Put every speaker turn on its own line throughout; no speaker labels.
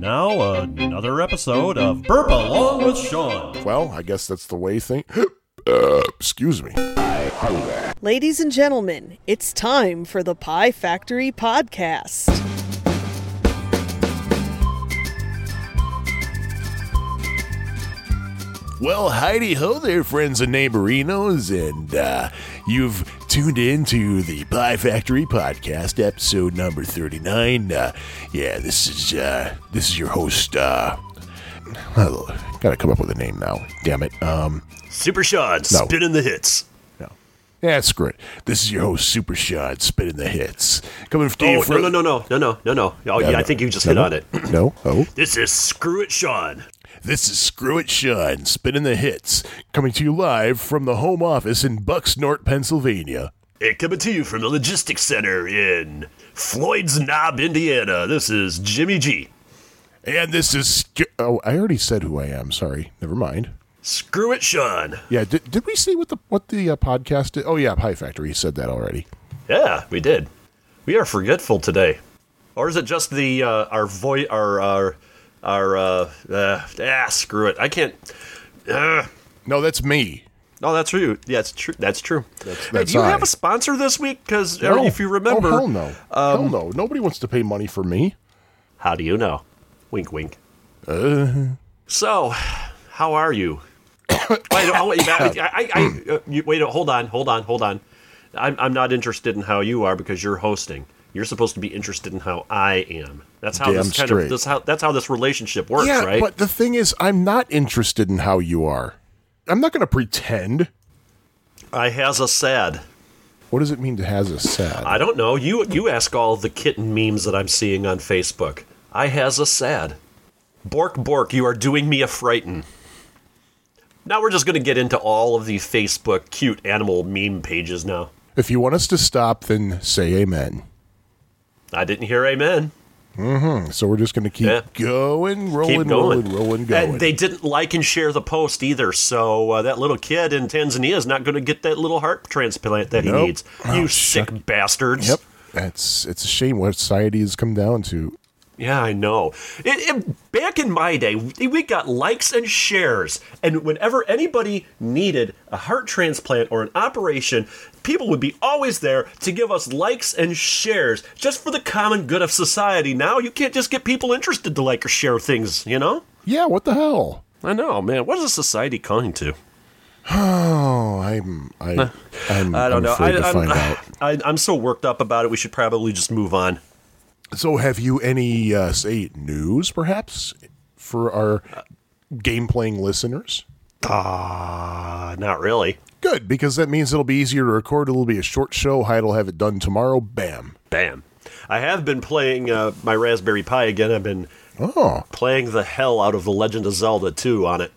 And now, another episode of Burp Along with Sean.
Well, I guess that's the way thing. uh, excuse me. I hunger.
Ladies and gentlemen, it's time for the Pie Factory Podcast.
Well, Heidi ho there, friends and neighborinos, and uh, you've tuned in to the Pie Factory Podcast, episode number thirty-nine. Uh, yeah, this is uh, this is your host. Uh, gotta come up with a name now. Damn it. Um,
Super Sean,
No.
spinning the hits.
no. Yeah, screw it. This is your host, Super Shot, spitting the hits. Coming you
Oh,
from
no, no, no, no, no, no, no, no. Oh, yeah,
no.
I think you just
No,
hit on it.
No. Oh.
This is Screw It Sean.
This is Screw It Sean, spinning the hits, coming to you live from the home office in Bucksnort, Pennsylvania.
And coming to you from the Logistics Center in Floyd's Knob, Indiana. This is Jimmy G.
And this is. Oh, I already said who I am. Sorry. Never mind.
Screw It Sean.
Yeah, did, did we see what the what the uh, podcast did? Oh, yeah, Pie Factory. You said that already.
Yeah, we did. We are forgetful today, or is it just the uh, our voice, our our our uh, uh, ah, screw it. I can't. Uh,
No, that's me.
no, that's true. Yeah, it's true. That's true. Hey,
that's
do you
I.
have a sponsor this week? Because
No.
if you remember,
Oh, hell no. hell no. Nobody wants to pay money for me.
how do you know? Wink, wink.
Uh,
So, how are you? wait, I'll let you back. I, I, I, uh, you, wait, hold on, hold on, hold on. I'm, I'm not interested in how you are because you're hosting. You're supposed to be interested in how I am. That's how
Damn
this kind
straight.
of this how that's how this relationship works,
yeah,
right?
but the thing is, I'm not interested in how you are. I'm not going to pretend.
I has a sad.
What does it mean to has a sad?
I don't know. You you ask all the kitten memes that I'm seeing on Facebook. I has a sad. Bork bork, you are doing me a frighten. Now we're just going to get into all of the Facebook cute animal meme pages now.
If you want us to stop, then say amen.
I didn't hear amen.
So we're just going to keep
Yeah.
going, rolling,
Keep going.
rolling, rolling, going.
And they didn't like and share the post either. So uh, that little kid in Tanzania is not going to get that little heart transplant that he
Nope.
needs.
Oh,
you
shuck.
sick bastards.
Yep. It's it's a shame what society has come down to.
Yeah, I know. It, it, back in my day, we got likes and shares, and whenever anybody needed a heart transplant or an operation, people would be always there to give us likes and shares, just for the common good of society. Now you can't just get people interested to like or share things, you know?
Yeah, what the hell?
I know, man. What is a society coming to?
Oh, I'm I, I'm
I don't
I'm
know. I,
to
I'm,
find out.
I, I'm so worked up about it. We should probably just move on.
So, have you any uh, say news, perhaps, for our game playing listeners?
Ah, not really.
Good, because that means it'll be easier to record. It'll be a short show. Hyde will have it done tomorrow. Bam.
Bam. I have been playing uh, my Raspberry Pi again. I've been
Oh,
playing the hell out of the Legend of Zelda 2 on it.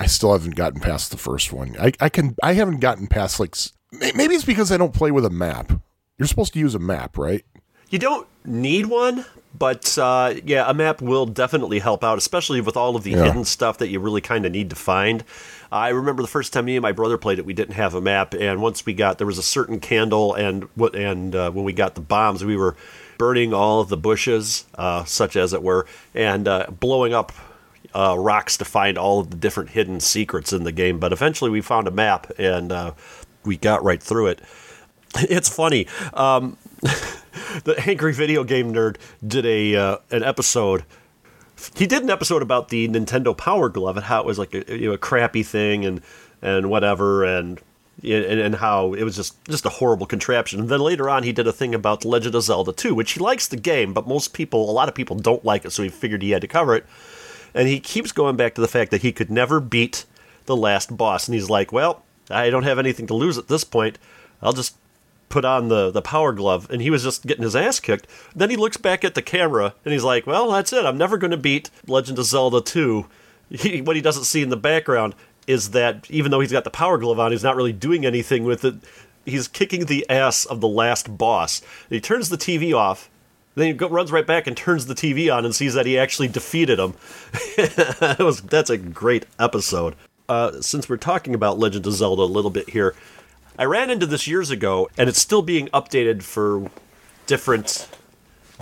I still haven't gotten past the first one. I, I can. I haven't gotten past like. Maybe it's because I don't play with a map. You're supposed to use a map, right?
You don't need one, but uh, yeah, a map will definitely help out, especially with all of the
Yeah.
hidden stuff that you really kind of need to find. I remember the first time me and my brother played it, we didn't have a map, and once we got there was a certain candle, and what and uh, when we got the bombs, we were burning all of the bushes, uh, such as it were, and uh, blowing up uh, rocks to find all of the different hidden secrets in the game. But eventually, we found a map, and uh, we got right through it. It's funny. Um, the angry video game nerd did a uh, an episode. He did an episode about the Nintendo Power Glove and how it was like a, you know, a crappy thing and and whatever and. And, and how it was just just a horrible contraption. And then later on, he did a thing about Legend of Zelda 2, which he likes the game, but most people, a lot of people, don't like it. So he figured he had to cover it. And he keeps going back to the fact that he could never beat the last boss. And he's like, "Well, I don't have anything to lose at this point. I'll just put on the, the power glove and he was just getting his ass kicked. Then he looks back at the camera and he's like, Well, that's it. I'm never going to beat Legend of Zelda 2. He, what he doesn't see in the background is that even though he's got the power glove on, he's not really doing anything with it. He's kicking the ass of the last boss. he turns the TV off. Then he go, runs right back and turns the TV on and sees that he actually defeated him. That was, that's a great episode. Uh, since we're talking about Legend of Zelda a little bit here, I ran into this years ago, and it's still being updated for different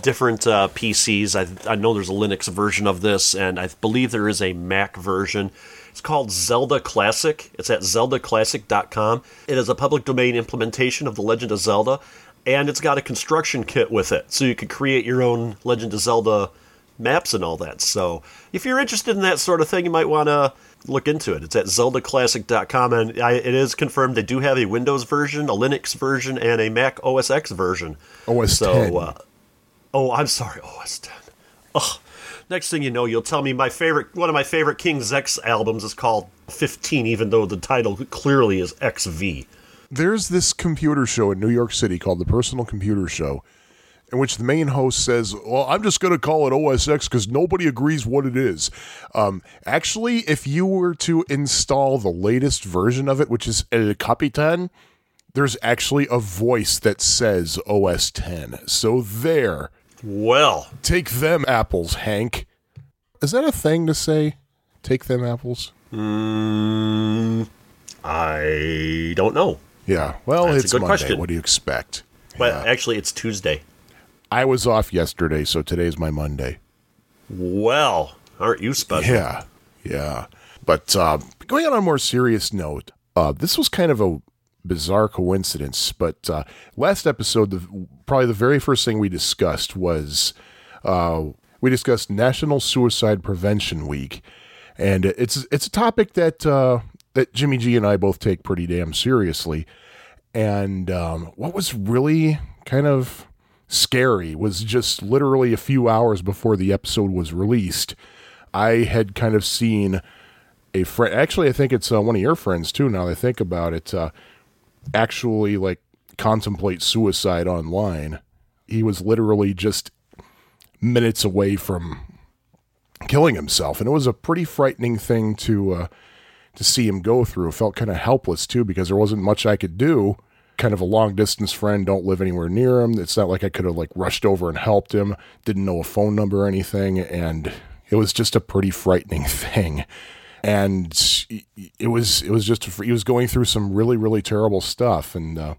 different uh, PCs. I, I know there's a Linux version of this, and I believe there is a Mac version. It's called Zelda Classic. It's at zeldaclassic.com. It is a public domain implementation of The Legend of Zelda, and it's got a construction kit with it, so you can create your own Legend of Zelda maps and all that. So if you're interested in that sort of thing, you might want to look into it. It's at zeldaclassic.com, and I, it is confirmed they do have a Windows version, a Linux version, and a Mac OS X version.
OS
so,
10.
Uh, oh, I'm sorry, OS 10. Ugh. Next thing you know, you'll tell me my favorite, one of my favorite King's X albums is called 15, even though the title clearly is XV.
There's this computer show in New York City called the Personal Computer Show, in which the main host says, Well, I'm just going to call it OS X because nobody agrees what it is. Um, actually, if you were to install the latest version of it, which is El Capitan, there's actually a voice that says OS 10. So there.
Well,
Take them apples, Hank. Is that a thing to say? Take them apples?
mm, I don't know.
Yeah. Well,
That's a
it's
good
Monday.
question.
What do you expect?
Well, actually, it's Tuesday.
I was off yesterday, so today's my Monday.
Well, aren't you special?
Yeah, yeah. But uh, going on a more serious note, uh, this was kind of a bizarre coincidence. But uh, last episode, the, probably the very first thing we discussed was uh, we discussed National Suicide Prevention Week, and it's it's a topic that uh, that Jimmy G and I both take pretty damn seriously. And um, what was really kind of scary was just literally a few hours before the episode was released. I had kind of seen a friend. Actually, I think it's uh, one of your friends too. Now that I think about it, uh, actually like contemplate suicide online. He was literally just minutes away from killing himself, and it was a pretty frightening thing to uh, to see him go through. I felt kind of helpless too because there wasn't much I could do. Kind of a long distance friend, don't live anywhere near him. It's not like I could have like rushed over and helped him. Didn't know a phone number or anything, and it was just a pretty frightening thing. And it was it was just he was going through some really really terrible stuff, and uh,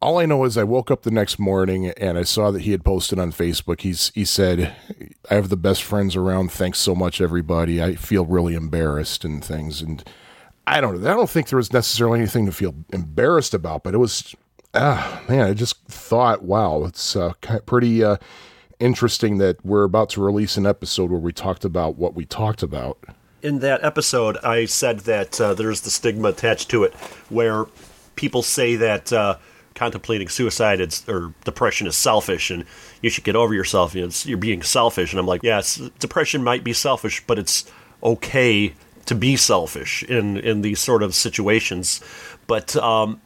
all I know is I woke up the next morning and I saw that he had posted on Facebook. He's he said, "I have the best friends around. Thanks so much, everybody. I feel really embarrassed and things." And I don't know. I don't think there was necessarily anything to feel embarrassed about, but it was ah man. I just thought, wow, it's uh, pretty uh, interesting that we're about to release an episode where we talked about what we talked about.
In that episode, I said that uh, there's the stigma attached to it, where people say that uh, contemplating suicide or depression is selfish, and you should get over yourself. You know, you're being selfish, and I'm like, yes, depression might be selfish, but it's okay to be selfish in in these sort of situations. But um,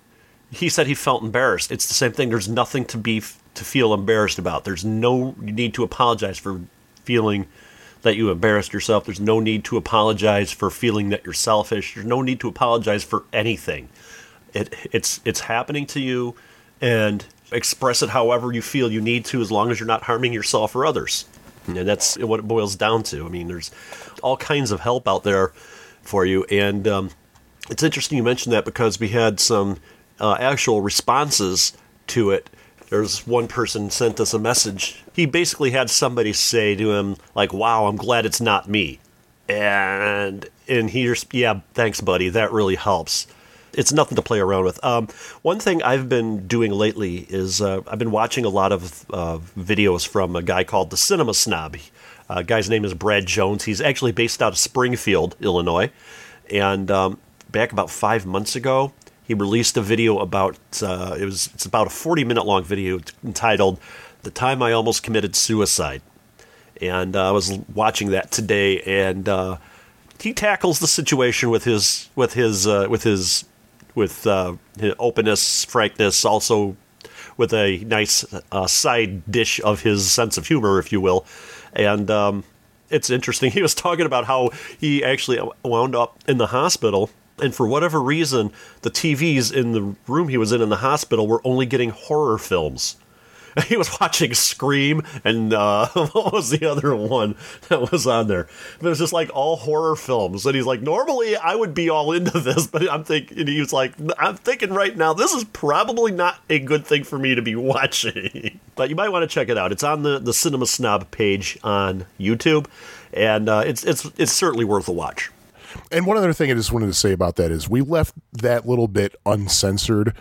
he said he felt embarrassed. It's the same thing. There's nothing to be to feel embarrassed about. There's no need to apologize for feeling that you embarrassed yourself. There's no need to apologize for feeling that you're selfish. There's no need to apologize for anything. It, it's it's happening to you, and express it however you feel you need to, as long as you're not harming yourself or others. And that's what it boils down to. I mean, there's all kinds of help out there for you, and um, it's interesting you mentioned that because we had some uh, actual responses to it. There's one person sent us a message. He basically had somebody say to him, like, "Wow, I'm glad it's not me," and and he just, yeah, thanks, buddy. That really helps it's nothing to play around with. Um, one thing I've been doing lately is uh, I've been watching a lot of uh, videos from a guy called the Cinema Snob. Uh, guy's name is Brad Jones. He's actually based out of Springfield, Illinois, and um, back about five months ago, he released a video about uh, it was it's about a forty minute long video entitled "The Time I Almost Committed Suicide," and uh, I was watching that today and uh, he tackles the situation with his with his uh, with his with uh, openness, frankness, also with a nice uh, side dish of his sense of humor, if you will. And um, it's interesting. He was talking about how he actually wound up in the hospital, and for whatever reason, the TVs in the room he was in in the hospital were only getting horror films. he was watching Scream and uh, what was the other one that was on there? It was just like all horror films, and he's like, normally I would be all into this, but I'm thinking he was like, I'm thinking right now this is probably not a good thing for me to be watching. but you might want to check it out. It's on the the Cinema Snob page on YouTube, and uh, it's it's it's certainly worth a watch.
And one other thing I just wanted to say about that is we left that little bit uncensored.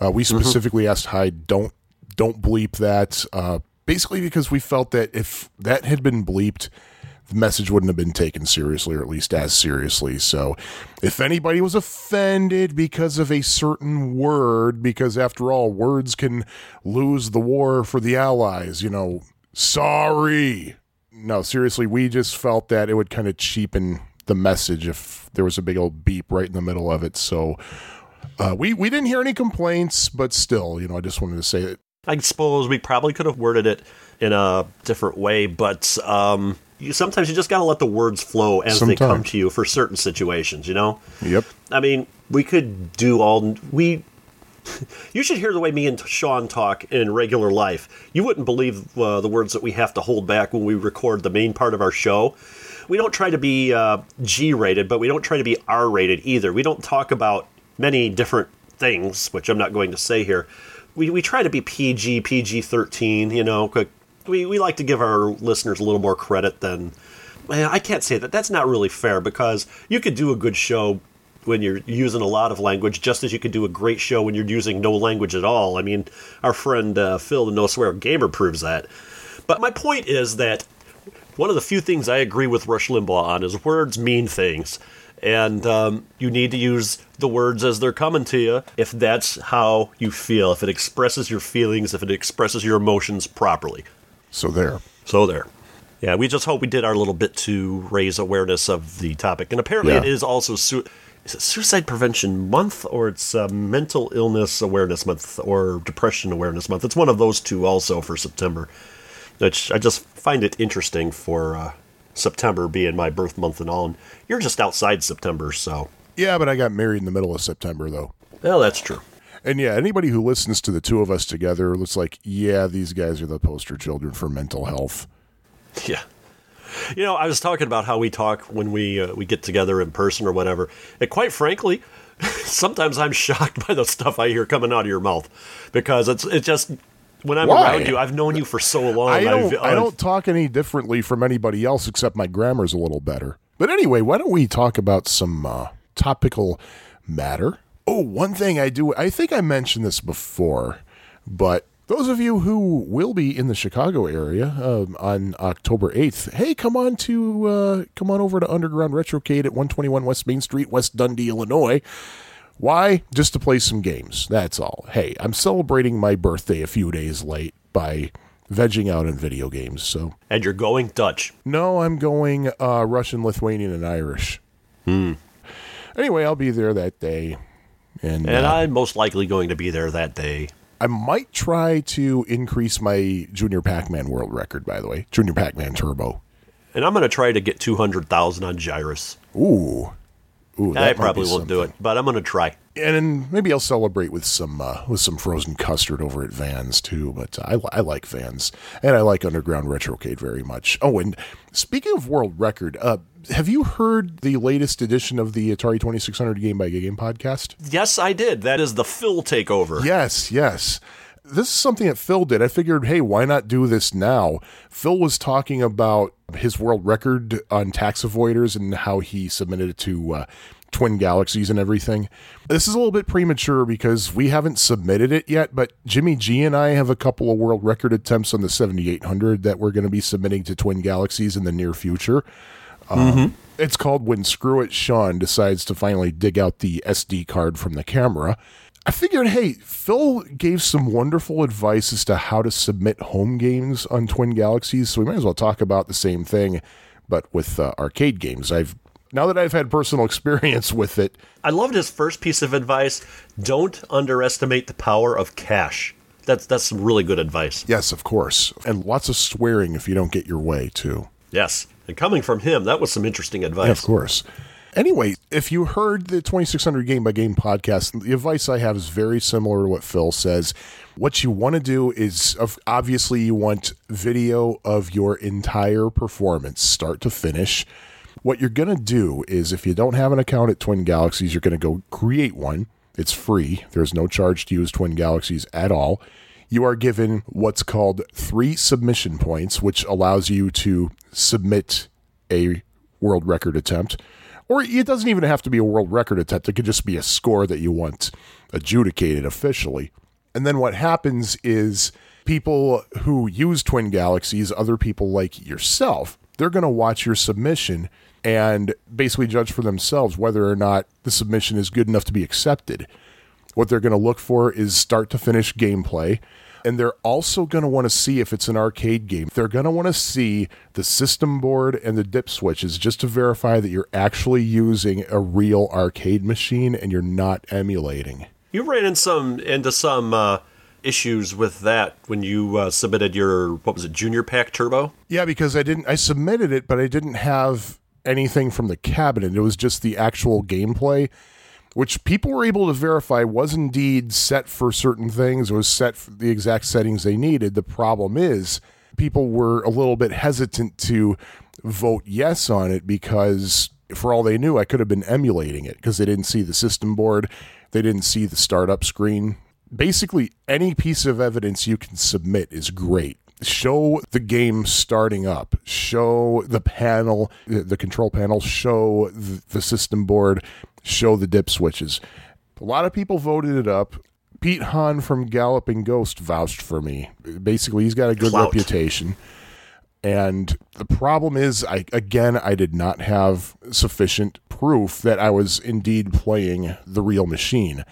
Uh, we
Mm-hmm.
specifically asked Hyde, don't don't bleep that. Uh, basically, because we felt that if that had been bleeped, the message wouldn't have been taken seriously, or at least as seriously. So, if anybody was offended because of a certain word, because after all, words can lose the war for the Allies, you know, sorry. No, seriously, we just felt that it would kind of cheapen the message if there was a big old beep right in the middle of it. So, uh, we we didn't hear any complaints, but still, you know, I just wanted to say.
I suppose we probably could have worded it in a different way, but um, you, sometimes you just got to let the words flow as they come to you for certain situations. You know,
Yep.
I mean, we could do all we. You should hear the way me and Sean talk in regular life. You wouldn't believe uh, the words that we have to hold back when we record the main part of our show. We don't try to be uh, G rated, but we don't try to be R rated either. We don't talk about many different things, which I'm not going to say here. We, we try to be PG, PG 13, you know. We, we like to give our listeners a little more credit than. I can't say that. That's not really fair because you could do a good show when you're using a lot of language, just as you could do a great show when you're using no language at all. I mean, our friend uh, Phil, the No Swear Gamer, proves that. But my point is that one of the few things I agree with Rush Limbaugh on is words mean things. And um, you need to use the words as they're coming to you if that's how you feel, if it expresses your feelings, if it expresses your emotions properly.
So there.
So there. Yeah, we just hope we did our little bit to raise awareness of the topic. And apparently
Yeah.
it is also su- is it Suicide Prevention Month or it's uh, Mental Illness Awareness Month or Depression Awareness Month. It's one of those two also for September. Which I just find it interesting for uh, September being my birth month and all. And you're just outside September, so.
Yeah, but I got married in the middle of September though.
Well, that's true.
And yeah, anybody who listens to the two of us together looks like, yeah, these guys are the poster children for mental health.
Yeah. You know, I was talking about how we talk when we uh, we get together in person or whatever. And quite frankly, sometimes I'm shocked by the stuff I hear coming out of your mouth because it's it's just when I'm
Why?
around you, I've known you for so long.
I don't,
I've,
I don't talk any differently from anybody else except my grammar's a little better. But anyway, why don't we talk about some uh, topical matter? Oh, one thing I do, I think I mentioned this before, but those of you who will be in the Chicago area um, on October 8th, hey, come on to uh, come on over to Underground Retrocade at 121 West Main Street, West Dundee, Illinois. Why? Just to play some games. That's all. Hey, I'm celebrating my birthday a few days late by vegging out in video games. So,
and you're going Dutch.
no, I'm going uh, Russian, Lithuanian, and Irish. Hmm. Anyway, I'll be there that day. And,
And
uh,
I'm most likely going to be there that day.
I might try to increase my Junior Pac Man world record, by the way. Junior Pac Man Turbo.
And I'm going to try to get 200,000 on Gyruss.
Ooh. Ooh,
I probably won't do it, but I'm going to try.
and then maybe I'll celebrate with some uh, with some frozen custard over at Vans too. But I, I like Vans and I like Underground Retrocade very much. Oh, and speaking of world record, uh, have you heard the latest edition of the Atari Twenty Six Hundred Game by Game podcast?
Yes, I did. That is the Phil takeover.
Yes, yes. This is something that Phil did. I figured, hey, why not do this now? Phil was talking about his world record on tax avoiders and how he submitted it to uh, Twin Galaxies and everything. This is a little bit premature because we haven't submitted it yet, but Jimmy G and I have a couple of world record attempts on the 7800 that we're going to be submitting to Twin Galaxies in the near future. Um, It's called When Screw It Sean Decides to Finally Dig Out the SD Card from the Camera. I figured, hey, Phil gave some wonderful advice as to how to submit home games on Twin Galaxies, so we might as well talk about the same thing, but with uh, arcade games. I've now that I've had personal experience with it,
I loved his first piece of advice. Don't underestimate the power of cash. That's that's some really good advice.
yes, of course, and lots of swearing if you don't get your way too.
Yes. And coming from him, that was some interesting
Yeah,
advice.
of course. Anyway, if you heard the 2600 Game by Game podcast, the advice I have is very similar to what Phil says. What you want to do is obviously you want video of your entire performance, start to finish. What you're going to do is if you don't have an account at Twin Galaxies, you're going to go create one. It's free. There's no charge to use Twin Galaxies at all. You are given what's called three submission points, which allows you to submit a world record attempt. Or it doesn't even have to be a world record attempt. It could just be a score that you want adjudicated officially. And then what happens is people who use Twin Galaxies, other people like yourself, they're going to watch your submission and basically judge for themselves whether or not the submission is good enough to be accepted. What they're going to look for is start to finish gameplay. And they're also going to want to see if it's an arcade game. They're going to want to see the system board and the dip switches just to verify that you're actually using a real arcade machine and you're not emulating.
You ran in some into some uh, issues with that when you uh, submitted your what was it, Junior Pac Turbo?
Yeah, because I didn't I submitted it, but I didn't have anything from the cabinet. It was just the actual gameplay which people were able to verify was indeed set for certain things. Was set for the exact settings they needed. The problem is people were a little bit hesitant to vote yes on it because for all they knew, I could have been emulating it because they didn't see the system board. They didn't see the startup screen. Basically, any piece of evidence you can submit is great show the game starting up, show the panel, the control panel, show the system board, show the dip switches. A lot of people voted it up. Pete Hahn from Galloping Ghost vouched for me. Basically, he's got a good Clout. reputation. And the problem is, I again, I did not have sufficient proof that I was indeed playing the real machine.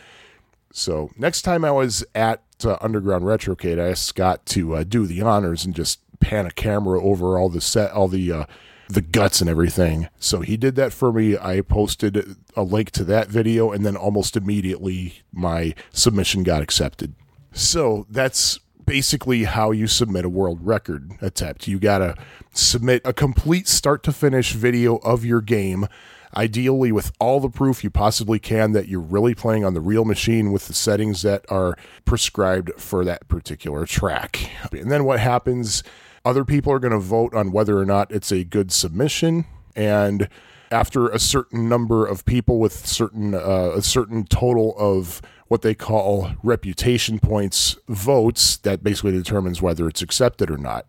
So next time I was at uh, Underground Retrocade, I asked Scott to uh, do the honors and just pan a camera over all the set, all the uh, the guts and everything. So he did that for me. I posted a link to that video, and then almost immediately my submission got accepted. So that's basically how you submit a world record attempt. You got to submit a complete start to finish video of your game, ideally with all the proof you possibly can that you're really playing on the real machine with the settings that are prescribed for that particular track. And then what happens other people are going to vote on whether or not it's a good submission. And after a certain number of people with certain uh, a certain total of what they call reputation points votes, that basically determines whether it's accepted or not.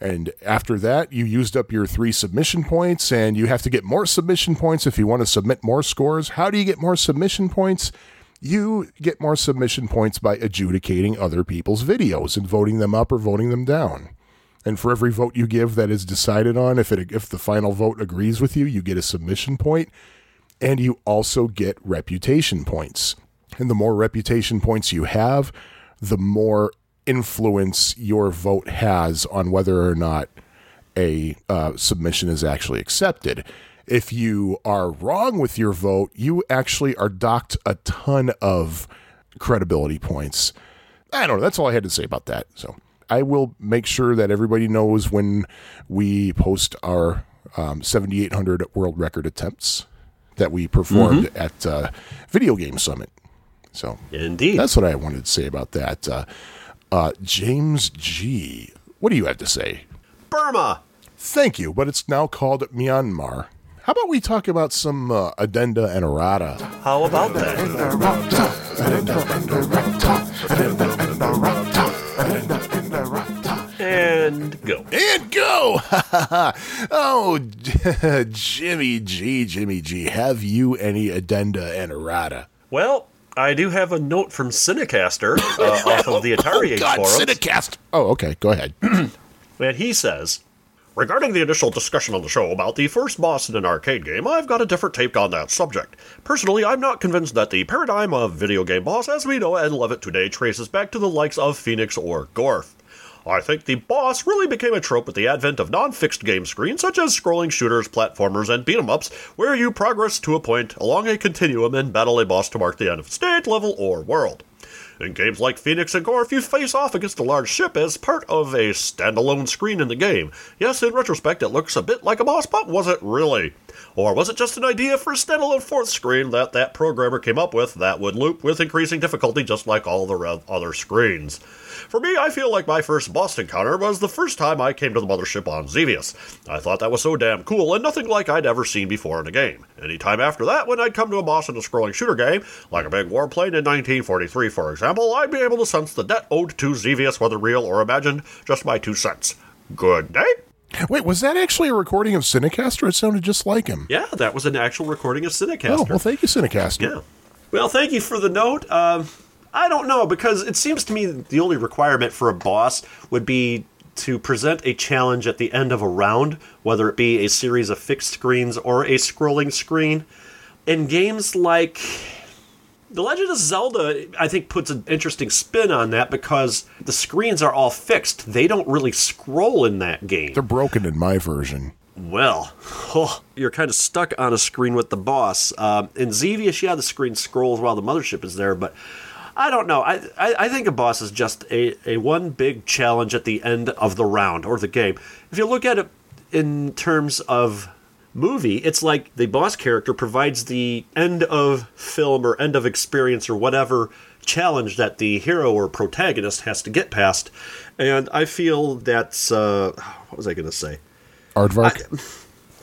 And after that, you used up your three submission points, and you have to get more submission points if you want to submit more scores. How do you get more submission points? You get more submission points by adjudicating other people's videos and voting them up or voting them down. And for every vote you give that is decided on, if it if the final vote agrees with you, you get a submission point, and you also get reputation points. And the more reputation points you have, the more influence your vote has on whether or not a uh, submission is actually accepted. If you are wrong with your vote, you actually are docked a ton of credibility points. I don't know. That's all I had to say about that. So. I will make sure that everybody knows when we post our um, 7,800 world record attempts that we performed mm-hmm. at uh, Video Game Summit. So,
indeed,
that's what I wanted to say about that. Uh, uh, James G, what do you have to say?
Burma.
Thank you, but it's now called Myanmar. How about we talk about some uh, addenda and errata?
How about that? And go.
And go! oh, Jimmy G, Jimmy G, have you any addenda and errata?
Well, I do have a note from Cynicaster uh, off of the Atari
oh, God,
forums.
Cinecast. Oh, okay. Go ahead.
and he says, Regarding the initial discussion on the show about the first boss in an arcade game, I've got a different take on that subject. Personally, I'm not convinced that the paradigm of video game boss as we know and love it today traces back to the likes of Phoenix or Gorf. I think the boss really became a trope with the advent of non fixed game screens such as scrolling shooters, platformers, and beat 'em ups, where you progress to a point along a continuum and battle a boss to mark the end of a state, level, or world. In games like Phoenix and Gorf, you face off against a large ship as part of a standalone screen in the game. Yes, in retrospect, it looks a bit like a boss, but was it really? Or was it just an idea for a standalone fourth screen that that programmer came up with that would loop with increasing difficulty just like all the other screens? For me, I feel like my first boss encounter was the first time I came to the mothership on Xevious. I thought that was so damn cool and nothing like I'd ever seen before in a game. Any time after that, when I'd come to a boss in a scrolling shooter game, like a big warplane in 1943 for example, I'd be able to sense the debt owed to Xevious, whether real or imagined, just my two cents. Good day.
Wait, was that actually a recording of Cynicaster? It sounded just like him.
Yeah, that was an actual recording of Cynicaster.
Oh, well, thank you, Cynicaster.
Yeah. Well, thank you for the note. Um, I don't know because it seems to me the only requirement for a boss would be to present a challenge at the end of a round, whether it be a series of fixed screens or a scrolling screen. In games like The Legend of Zelda, I think, puts an interesting spin on that because the screens are all fixed. They don't really scroll in that game.
They're broken in my version.
Well, oh, you're kind of stuck on a screen with the boss. Um, in Xevious, yeah, the screen scrolls while the mothership is there, but I don't know. I, I, I think a boss is just a, a one big challenge at the end of the round or the game. If you look at it in terms of movie, it's like the boss character provides the end of film or end of experience or whatever challenge that the hero or protagonist has to get past. And I feel that's uh, what was I going to say?
Aardvark.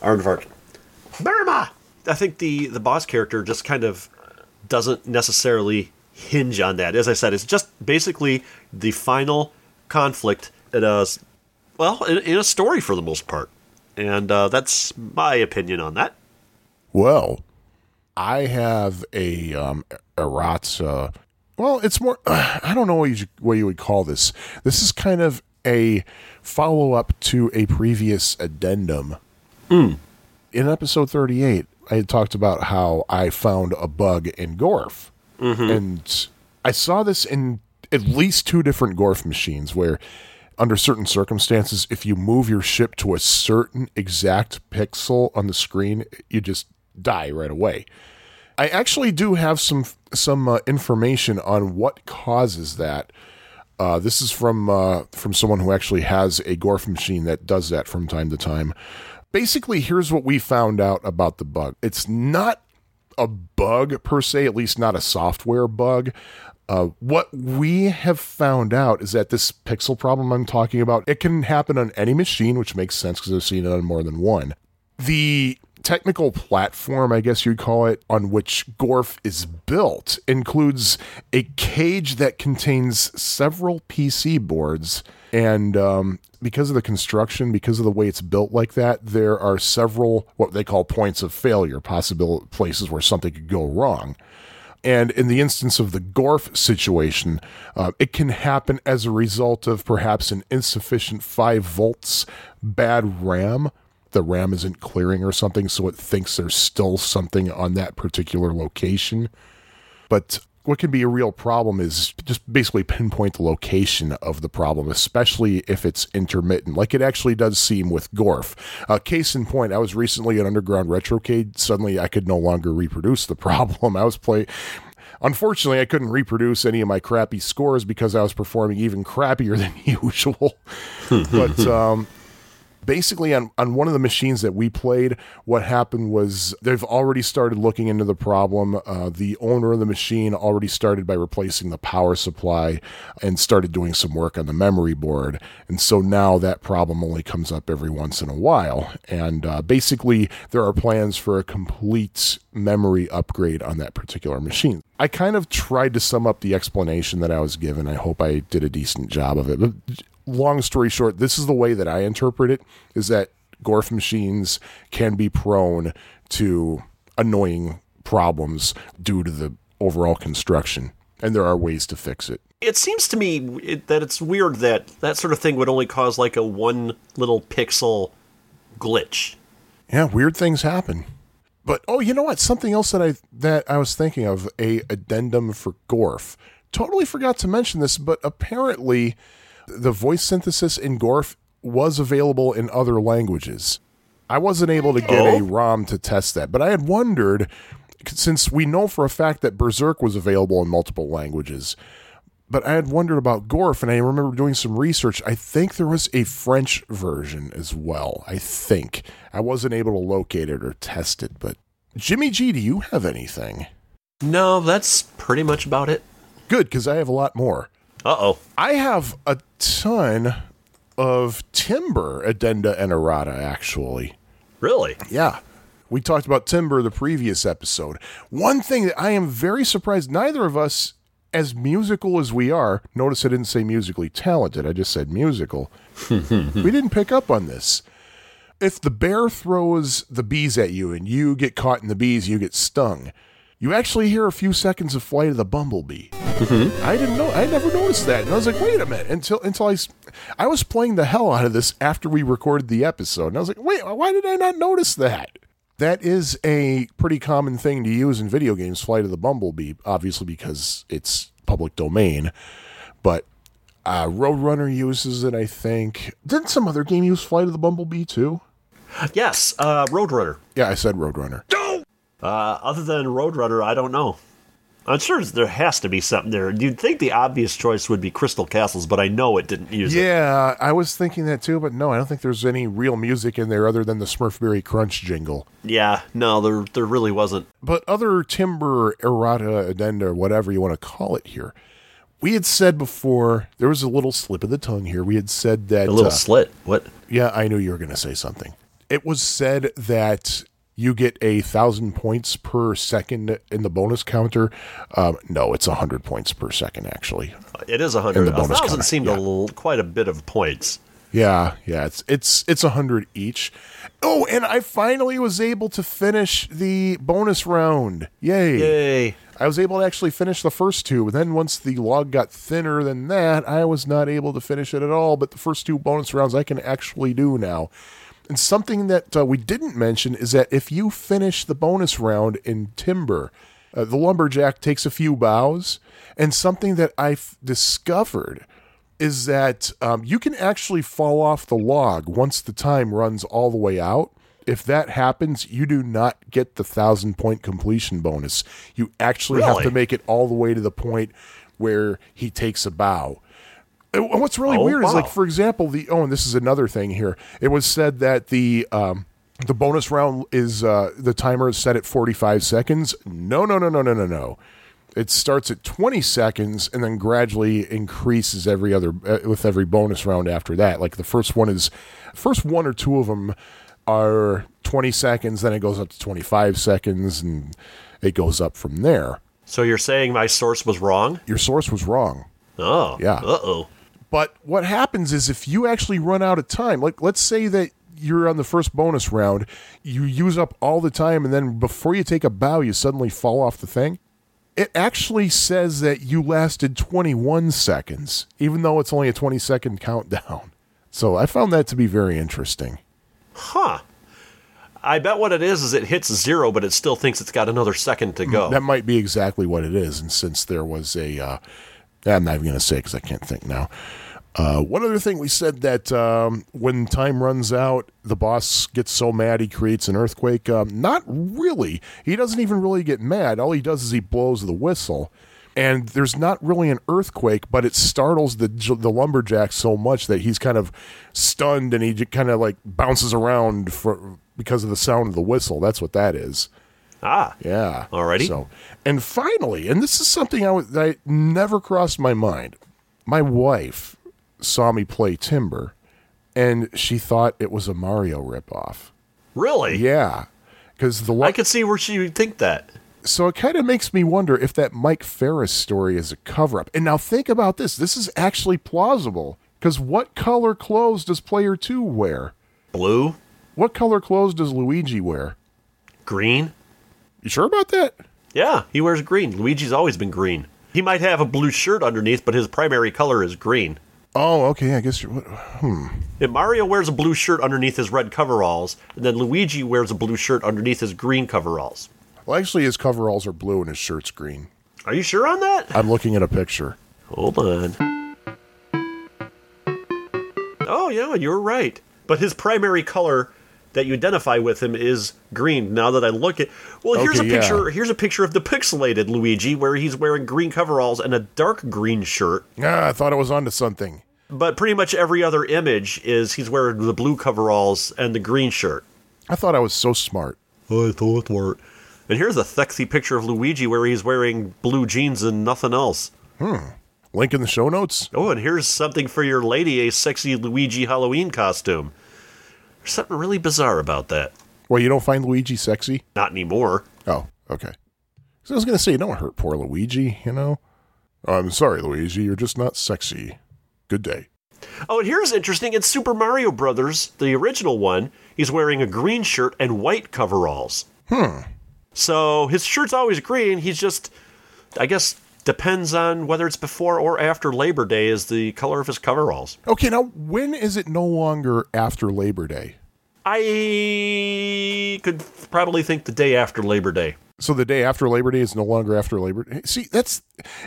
I, Aardvark. Burma. I think the the boss character just kind of doesn't necessarily hinge on that. As I said, it's just basically the final conflict in a well in, in a story for the most part, and uh, that's my opinion on that.
Well, I have a um, Eratza. Well, it's more. Uh, I don't know what you, what you would call this. This is kind of a follow up to a previous addendum.
Mm.
In episode 38, I had talked about how I found a bug in Gorf Mm-hmm. And I saw this in at least two different Gorf machines where, under certain circumstances, if you move your ship to a certain exact pixel on the screen, you just die right away. I actually do have some some uh, information on what causes that. Uh, this is from uh, from someone who actually has a Gorf machine that does that from time to time. Basically, here's what we found out about the bug. It's not a bug per se, at least not a software bug. Uh, what we have found out is that this pixel problem I'm talking about, it can happen on any machine, which makes sense because I've seen it on more than one. The technical platform, I guess you'd call it, on which Gorf is built includes a cage that contains several PC boards. And um, because of the construction, because of the way it's built like that, there are several what they call points of failure, possible places where something could go wrong. And in the instance of the Gorf situation, uh, it can happen as a result of perhaps an insufficient 5 volts bad RAM. The RAM isn't clearing or something, so it thinks there's still something on that particular location. But what can be a real problem is just basically pinpoint the location of the problem, especially if it's intermittent, like it actually does seem with Gorf. Uh, case in point, I was recently at Underground Retrocade. Suddenly, I could no longer reproduce the problem. I was playing. Unfortunately, I couldn't reproduce any of my crappy scores because I was performing even crappier than usual. but um, basically on, on one of the machines that we played what happened was they've already started looking into the problem uh, the owner of the machine already started by replacing the power supply and started doing some work on the memory board and so now that problem only comes up every once in a while and uh, basically there are plans for a complete memory upgrade on that particular machine I kind of tried to sum up the explanation that I was given. I hope I did a decent job of it. But long story short, this is the way that I interpret it is that Gorf machines can be prone to annoying problems due to the overall construction, and there are ways to fix it.
It seems to me it, that it's weird that that sort of thing would only cause like a one little pixel glitch.
Yeah, weird things happen. But oh, you know what? Something else that I that I was thinking of a addendum for Gorf. Totally forgot to mention this, but apparently the voice synthesis in Gorf was available in other languages. I wasn't able to get oh? a ROM to test that, but I had wondered since we know for a fact that Berserk was available in multiple languages, but I had wondered about Gorf, and I remember doing some research. I think there was a French version as well. I think I wasn't able to locate it or test it, but Jimmy G, do you have anything?
No, that's pretty much about it.
Good, because I have a lot more.
Uh oh.
I have a ton of timber addenda and errata, actually.
Really?
Yeah. We talked about timber the previous episode. One thing that I am very surprised, neither of us, as musical as we are, notice I didn't say musically talented, I just said musical. we didn't pick up on this. If the bear throws the bees at you and you get caught in the bees, you get stung. You actually hear a few seconds of flight of the bumblebee. I didn't know. I never noticed that, and I was like, "Wait a minute!" Until until I, s- I was playing the hell out of this after we recorded the episode, and I was like, "Wait, why did I not notice that?" That is a pretty common thing to use in video games, flight of the bumblebee, obviously because it's public domain. But uh, Roadrunner uses it, I think. Didn't some other game use flight of the bumblebee too?
Yes, uh, Roadrunner.
Yeah, I said Roadrunner.
Uh, other than Roadrunner, I don't know. I'm sure there has to be something there. You'd think the obvious choice would be Crystal Castles, but I know it didn't use it.
Yeah, I was thinking that too, but no, I don't think there's any real music in there other than the Smurfberry Crunch jingle.
Yeah, no, there there really wasn't.
But other timber errata, addenda, whatever you want to call it here, we had said before there was a little slip of the tongue here. We had said that
A little
uh,
slit. What?
Yeah, I knew you were going to say something. It was said that you get a thousand points per second in the bonus counter. Um, no, it's a hundred points per second actually.
It is a hundred. A thousand
counter,
seemed
yeah.
a little, quite a bit of points.
Yeah, yeah, it's it's it's a hundred each. Oh, and I finally was able to finish the bonus round. Yay!
Yay!
I was able to actually finish the first two, but then once the log got thinner than that, I was not able to finish it at all. But the first two bonus rounds I can actually do now. And something that uh, we didn't mention is that if you finish the bonus round in timber, uh, the lumberjack takes a few bows. And something that I've discovered is that um, you can actually fall off the log once the time runs all the way out. If that happens, you do not get the thousand point completion bonus. You actually have to make it all the way to the point where he takes a bow. What's really
Oh,
weird is like for example the oh and this is another thing here. It was said that the um the bonus round is uh the timer is set at 45 seconds. No no no no no no no. It starts at 20 seconds and then gradually increases every other uh, with every bonus round after that. Like the first one is first one or two of them are 20 seconds then it goes up to 25 seconds and it goes up from there.
So you're saying my source was wrong?
your source was wrong.
Oh,
Yeah.
Uh oh.
But what happens is if you actually run out of time, like let's say that you're on the first bonus round, you use up all the time, and then before you take a bow, you suddenly fall off the thing. It actually says that you lasted 21 seconds, even though it's only a 20 second countdown. So I found that to be very interesting.
Huh. I bet what it is is it hits zero, but it still thinks it's got another second to go.
That might be exactly what it is. And since there was a, uh, I'm not even going to say because I can't think now. Uh, one other thing we said that um, when time runs out, the boss gets so mad he creates an earthquake. Um, not really. He doesn't even really get mad. All he does is he blows the whistle. And there's not really an earthquake, but it startles the the lumberjack so much that he's kind of stunned and he kind of like bounces around for because of the sound of the whistle. That's what that is.
Ah.
Yeah.
Alrighty.
So, and finally, and this is something I was that never crossed my mind. My wife saw me play Timber, and she thought it was a Mario ripoff.
Really?
Yeah, because the
I could see where she would think that.
so it kind of makes me wonder if that Mike Ferris story is a cover up. And now think about this: this is actually plausible. Because what color clothes does Player Two wear?
Blue?
What color clothes does Luigi wear?
Green?
You sure about that?
Yeah, he wears green. Luigi's always been green. He might have a blue shirt underneath, but his primary color is green.
Oh, okay. I guess you're. What, hmm.
If Mario wears a blue shirt underneath his red coveralls, and then Luigi wears a blue shirt underneath his green coveralls.
Well, actually, his coveralls are blue and his shirt's green.
Are you sure on that?
I'm looking at a picture.
Hold on. Oh, yeah, you're right. But his primary color that you identify with him is green. Now that I look at, well, here's
Okay,
a
yeah.
picture. Here's a picture of the pixelated Luigi where he's wearing green coveralls and a dark green shirt.
Ah, I thought I was onto something.
But pretty much every other image is he's wearing the blue coveralls and the green shirt.
I thought I was so smart.
I thought were. And here's a sexy picture of Luigi where he's wearing blue jeans and nothing else. Hmm.
Link in the show notes.
Oh, and here's something for your lady, a sexy Luigi Halloween costume. There's something really bizarre about that.
Well, you don't find Luigi sexy?
Not anymore.
Oh, okay. So I was going to say, don't hurt poor Luigi, you know? I'm sorry, Luigi, you're just not sexy. Good day.
Oh, and here's interesting. In Super Mario Brothers, the original one, he's wearing a green shirt and white coveralls. Hmm. So his shirt's always green. He's just, I guess, depends on whether it's before or after Labor Day is the color of his coveralls.
Okay, now when is it no longer after Labor Day?
I could probably think the day after Labor Day.
So the day after Labor Day is no longer after Labor Day. See, that's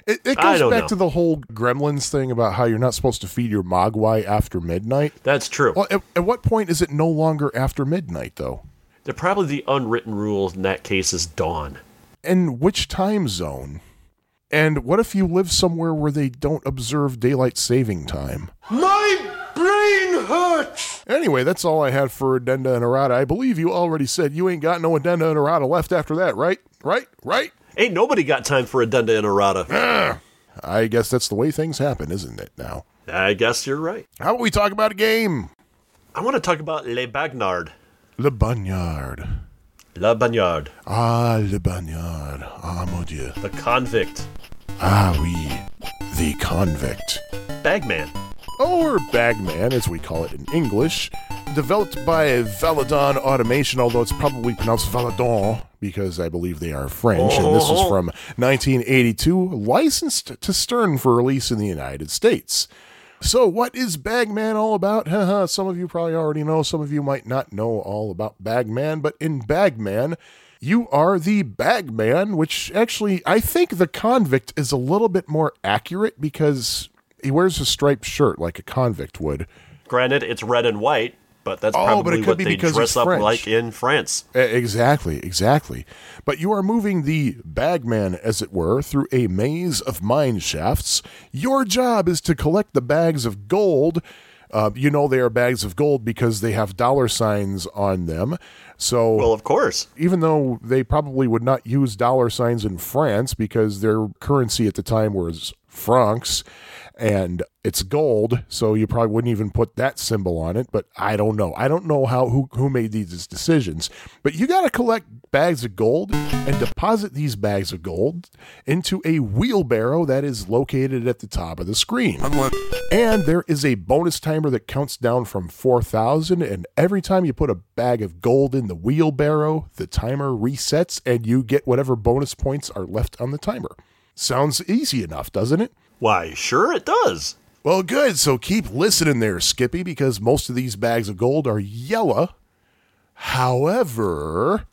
it, it goes back
know.
to the whole Gremlins thing about how you're not supposed to feed your mogwai after midnight.
That's true.
Well, at, at what point is it no longer after midnight, though?
They're probably the unwritten rule in that case is dawn.
And which time zone? And what if you live somewhere where they don't observe daylight saving time?
My brain hurts!
Anyway, that's all I had for addenda and errata. I believe you already said you ain't got no addenda and errata left after that, right? Right? Right?
Ain't nobody got time for addenda and errata.
Ah, I guess that's the way things happen, isn't it now?
I guess you're right.
How about we talk about a game?
I want to talk about Le Bagnard.
Le Bagnard.
La Bagnard.
Ah, Le Bagnard. Ah, mon Dieu.
The convict.
Ah, oui. The convict.
Bagman.
or Bagman, as we call it in English, developed by Valadon Automation, although it's probably pronounced Valadon because I believe they are French, and this is from 1982, licensed to Stern for release in the United States. So, what is Bagman all about? Some of you probably already know, some of you might not know all about Bagman, but in Bagman, you are the Bagman, which actually, I think the convict is a little bit more accurate because he wears a striped shirt like a convict would.
Granted, it's red and white, but that's
Oh, but
probably
it could
what
be
they
because
dress up
French.
like in France.
Exactly, exactly. But you are moving the bagman, as it were, through a maze of mine shafts. Your job is to collect the bags of gold. Uh, you know they are bags of gold because they have dollar signs on them. So
Well, of course.
even though they probably would not use dollar signs in France because their currency at the time was francs and it's gold, so you probably wouldn't even put that symbol on it. But I don't know. I don't know how who who made these decisions. But you got to collect bags of gold and deposit these bags of gold into a wheelbarrow that is located at the top of the screen. And there is a bonus timer that counts down from 4,000. And every time you put a bag of gold in the wheelbarrow, the timer resets and you get whatever bonus points are left on the timer. Sounds easy enough, doesn't it?
Why, sure it does.
Well, good. So keep listening there, Skippy, because most of these bags of gold are yellow. However,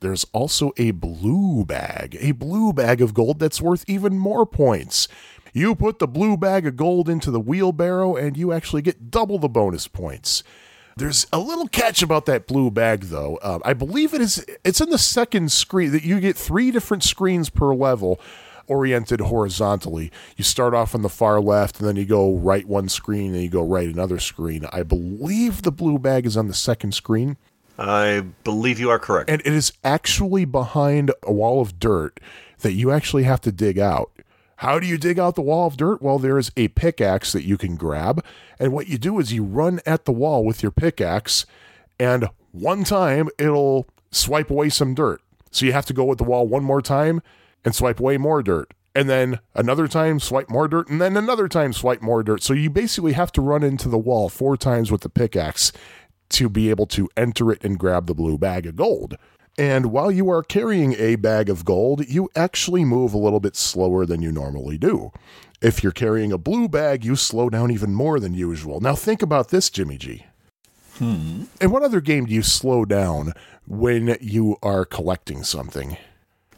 there's also a blue bag, a blue bag of gold that's worth even more points. You put the blue bag of gold into the wheelbarrow and you actually get double the bonus points. There's a little catch about that blue bag, though. Uh, I believe it is. It's in the second screen that you get three different screens per level, oriented horizontally. You start off on the far left, and then you go right one screen, and you go right another screen. I believe the blue bag is on the second screen
I believe you are correct.
and it is actually behind a wall of dirt that you actually have to dig out. How do you dig out the wall of dirt? Well, there is a pickaxe that you can grab, and what you do is you run at the wall with your pickaxe, and one time it'll swipe away some dirt. So you have to go at the wall one more time and swipe away more dirt. And then another time, swipe more dirt, and then another time, swipe more dirt. So you basically have to run into the wall four times with the pickaxe to be able to enter it and grab the blue bag of gold. And while you are carrying a bag of gold, you actually move a little bit slower than you normally do. If you're carrying a blue bag, you slow down even more than usual. Now, think about this, Jimmy G. Hmm. In what other game do you slow down when you are collecting something?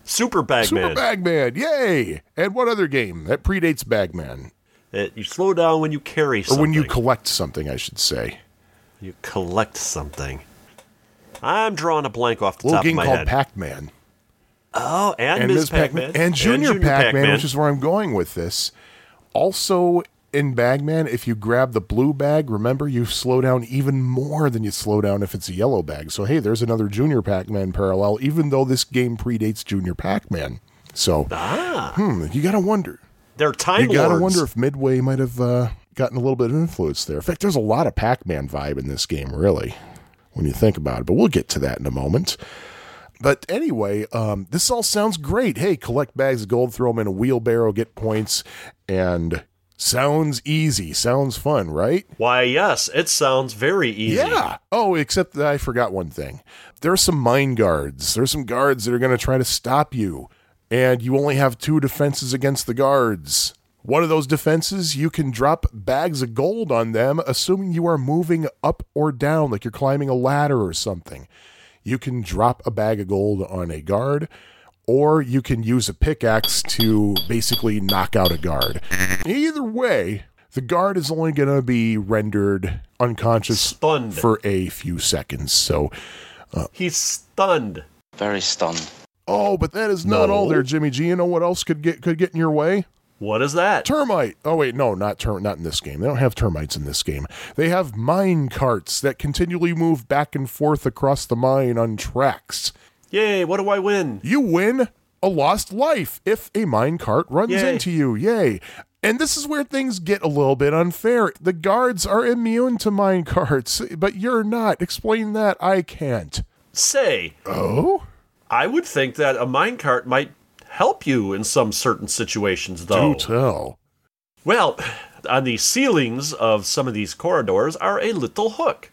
Super Bagman.
Super Bagman, yay! And what other game that predates Bagman?
Uh, you slow down when you carry something.
Or when you collect something, I should say.
you collect something. I'm drawing a blank off the
little
top of
game called. Pac-Man.
oh, and,
and
Ms.
Pac-Man,
Pac-Man
and Junior, Pac-Man,
Pac-Man.
which is where I'm going with this. Also, in Bagman, if you grab the blue bag, remember you slow down even more than you slow down if it's a yellow bag. So hey, there's another Junior Pac-Man parallel, even though this game predates Junior Pac-Man. So, hmm, you gotta wonder.
They're time
You gotta
lords.
wonder if Midway might have uh, gotten a little bit of influence there. In fact, there's a lot of Pac-Man vibe in this game, really, when you think about it. But we'll get to that in a moment. But anyway, um, this all sounds great. Hey, collect bags of gold, throw them in a wheelbarrow, get points, and sounds easy. Sounds fun, right?
Why, yes, it sounds very easy.
Yeah. Oh, except that I forgot one thing. There are some mine guards. There's some guards that are going to try to stop you, and you only have two defenses against the guards. One of those defenses, you can drop bags of gold on them, assuming you are moving up or down, like you're climbing a ladder or something. You can drop a bag of gold on a guard, or you can use a pickaxe to basically knock out a guard. Either way, the guard is only going to be rendered unconscious
Stunned.
for a few seconds. So, uh,
He's stunned.
Very stunned.
oh, but that is not
No.
all there, Jimmy G. You know what else could get could get in your way?
What is that?
Termite. Oh wait, no, not term. Not in this game. They don't have termites in this game. They have mine carts that continually move back and forth across the mine on tracks.
Yay, what do I win?
You win a lost life if a mine cart runs
Yay.
into you. Yay. And this is where things get a little bit unfair. The guards are immune to mine carts, but you're not. Explain that. I can't.
Say,
Oh?
I would think that a minecart might help you in some certain situations, though.
Do tell.
Well, on the ceilings of some of these corridors are a little hook.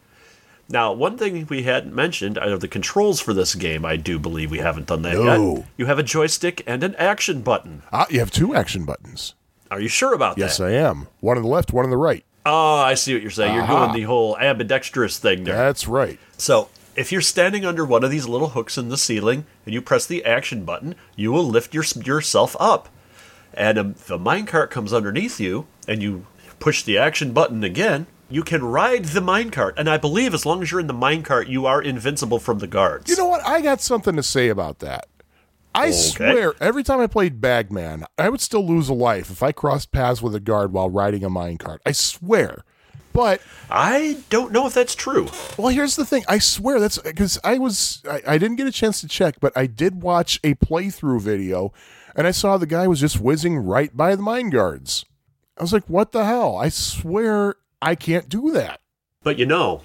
Now, one thing we hadn't mentioned are the controls for this game. I do believe we haven't done that
No.
yet. You have a joystick and an action button.
Ah, you have two action buttons.
Are you sure about
Yes,
that?
Yes, I am. One on the left, one on the right.
Oh, I see what you're saying. You're
Aha.
doing the whole ambidextrous thing there.
That's right.
So, if you're standing under one of these little hooks in the ceiling and you press the action button, you will lift your, yourself up. And um, if the minecart comes underneath you and you push the action button again, you can ride the minecart. And I believe as long as you're in the minecart, you are invincible from the guards.
You know what? I got something to say about that. I swear, every time I played Bagman, I would still lose a life if I crossed paths with a guard while riding a minecart. I swear. But
I don't know if that's true.
Well, here's the thing. I swear that's because I was I, I didn't get a chance to check, but I did watch a playthrough video, and I saw the guy was just whizzing right by the mine guards. I was like, "What the hell?" I swear I can't do that.
But you know,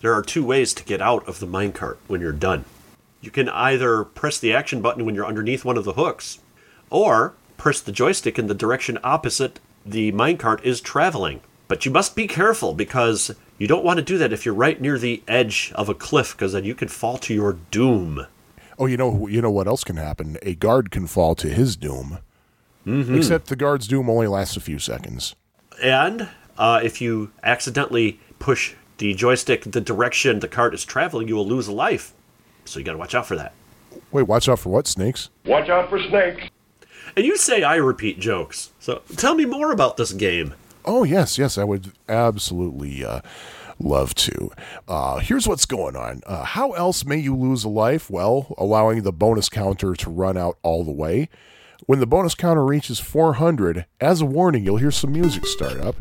there are two ways to get out of the minecart when you're done. You can either press the action button when you're underneath one of the hooks, or press the joystick in the direction opposite the minecart is traveling. But you must be careful because you don't want to do that if you're right near the edge of a cliff because then you can fall to your doom.
Oh, you know, you know what else can happen? A guard can fall to his doom. Mm-hmm. Except the guard's doom only lasts a few seconds.
And uh, if you accidentally push the joystick the direction the cart is traveling, you will lose a life. So you got to watch out for that.
Wait, watch out for what snakes?
Watch out for snakes.
And you say I repeat jokes. So tell me more about this game.
Oh yes, yes, I would absolutely uh, love to. Uh, here's what's going on. Uh, how else may you lose a life? Well, allowing the bonus counter to run out all the way. When the bonus counter reaches 400, as a warning, you'll hear some music start up.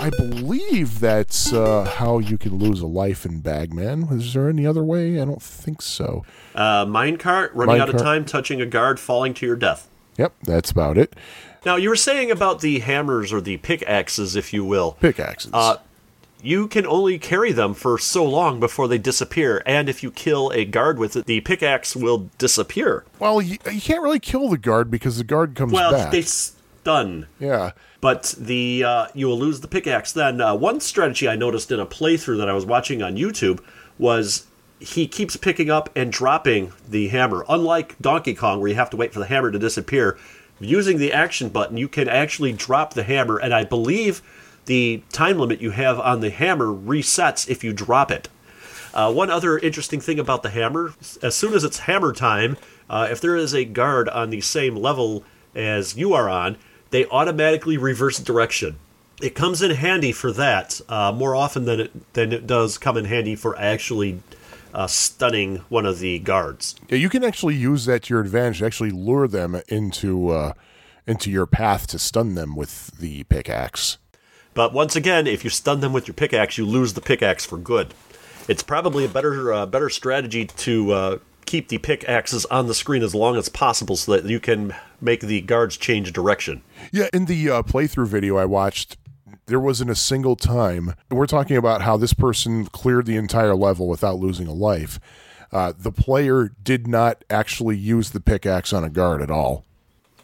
I believe that's uh, how you can lose a life in Bagman. Is there any other way? I don't think so.
Uh, minecart, running out of time, touching a guard, falling to your death.
Yep, that's about it.
Now, you were saying about the hammers or the pickaxes, if you will.
Pickaxes.
Uh, you can only carry them for so long before they disappear, and if you kill a guard with it, the pickaxe will disappear.
well, you, you can't really kill the guard because the guard comes
Well,
back.
Well, they stun.
yeah.
But the uh, you will lose the pickaxe. Then uh, one strategy I noticed in a playthrough that I was watching on YouTube was he keeps picking up and dropping the hammer. Unlike Donkey Kong, where you have to wait for the hammer to disappear, using the action button, you can actually drop the hammer, and I believe the time limit you have on the hammer resets if you drop it. Uh, one other interesting thing about the hammer: as soon as it's hammer time, uh, if there is a guard on the same level as you are on, they automatically reverse direction. It comes in handy for that uh, more often than it than it does come in handy for actually uh, stunning one of the guards.
Yeah, you can actually use that to your advantage. To actually, lure them into uh, into your path to stun them with the pickaxe.
But once again, if you stun them with your pickaxe, you lose the pickaxe for good. It's probably a better uh, better strategy to uh, keep the pickaxes on the screen as long as possible, so that you can make the guards change direction.
Yeah, in the uh, playthrough video I watched, there wasn't a single time. We're talking about how this person cleared the entire level without losing a life. Uh, the player did not actually use the pickaxe on a guard at all.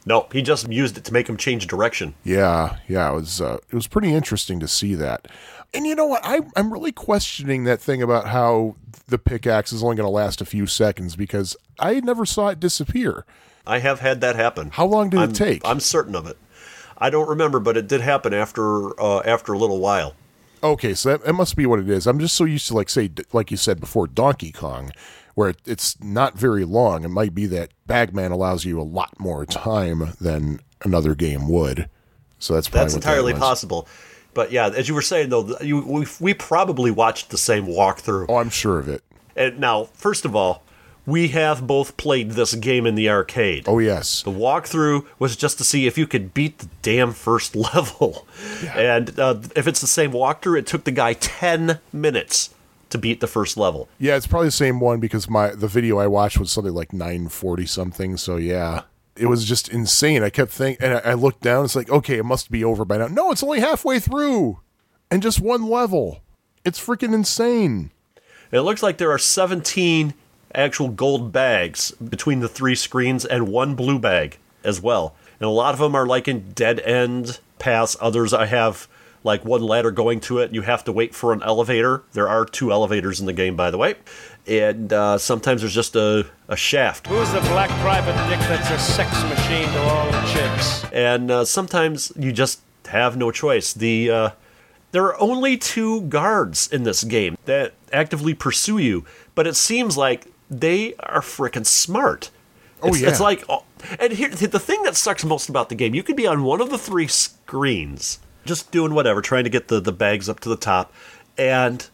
No, he just used it to make him change direction.
Yeah, yeah, it was uh, it was pretty interesting to see that. And you know what? I, I'm really questioning that thing about how the pickaxe is only going to last a few seconds because I never saw it disappear.
I have had that happen.
How long did
I'm,
it take?
I'm certain of it. I don't remember, but it did happen after uh, after a little while.
Okay, so that, that must be what it is. I'm just so used to like say like you said before Donkey Kong where it's not very long. It might be that Bagman allows you a lot more time than another game would. So that's
that's entirely that possible. But yeah, as you were saying though, you, we, we probably watched the same walkthrough.
Oh, I'm sure of it.
And now, first of all, we have both played this game in the arcade.
Oh yes.
The walkthrough was just to see if you could beat the damn first level. Yeah. And uh, if it's the same walkthrough, it took the guy ten minutes to beat the first level.
Yeah, it's probably the same one because my the video I watched was something like 940 something. So yeah, it was just insane. I kept thinking, and I, I looked down. It's like, okay, it must be over by now. No, it's only halfway through, and just one level. It's freaking insane.
It looks like there are 17 actual gold bags between the three screens and one blue bag as well. And a lot of them are like in dead end paths. Others I have like one ladder going to it. You have to wait for an elevator. There are two elevators in the game, by the way. And uh, sometimes there's just a, a shaft.
Who's the black private dick that's a sex machine to all the chicks?
And uh, sometimes you just have no choice. The uh, there are only two guards in this game that actively pursue you, but it seems like they are freaking smart.
Oh
it's,
yeah,
it's like, oh, and here the thing that sucks most about the game, you could be on one of the three screens just doing whatever, trying to get the, the bags up to the top, and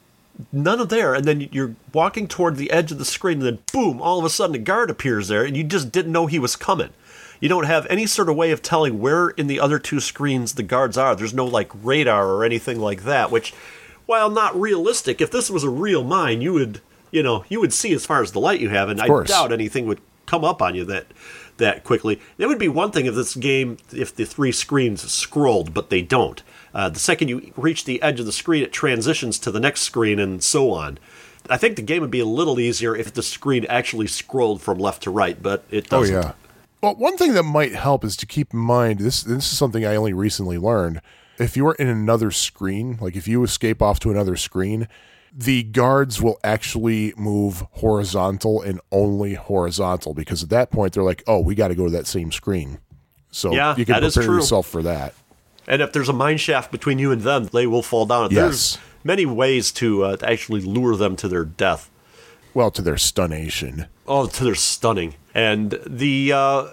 none of there. And then you're walking toward the edge of the screen, and then boom, all of a sudden a guard appears there, and you just didn't know he was coming. You don't have any sort of way of telling where in the other two screens the guards are. There's no like radar or anything like that, which, while not realistic, if this was a real mine, you would, you know, you would see as far as the light you have, and I doubt anything would come up on you that that quickly. It would be one thing if this game, if the three screens scrolled, but they don't. Uh, the second you reach the edge of the screen, it transitions to the next screen and so on. I think the game would be a little easier if the screen actually scrolled from left to right, but it doesn't.
Oh, yeah. Well, one thing that might help is to keep in mind this. This is something I only recently learned. If you are in another screen, like if you escape off to another screen, the guards will actually move horizontal and only horizontal because at that point they're like, oh, we got to go to that same screen. So
yeah,
you can prepare yourself for that.
And if there's a mine shaft between you and them, they will fall down.
Yes.
There's many ways to, uh, to actually lure them to their death.
Well, to their stunnation.
Oh, to their stunning. And the uh,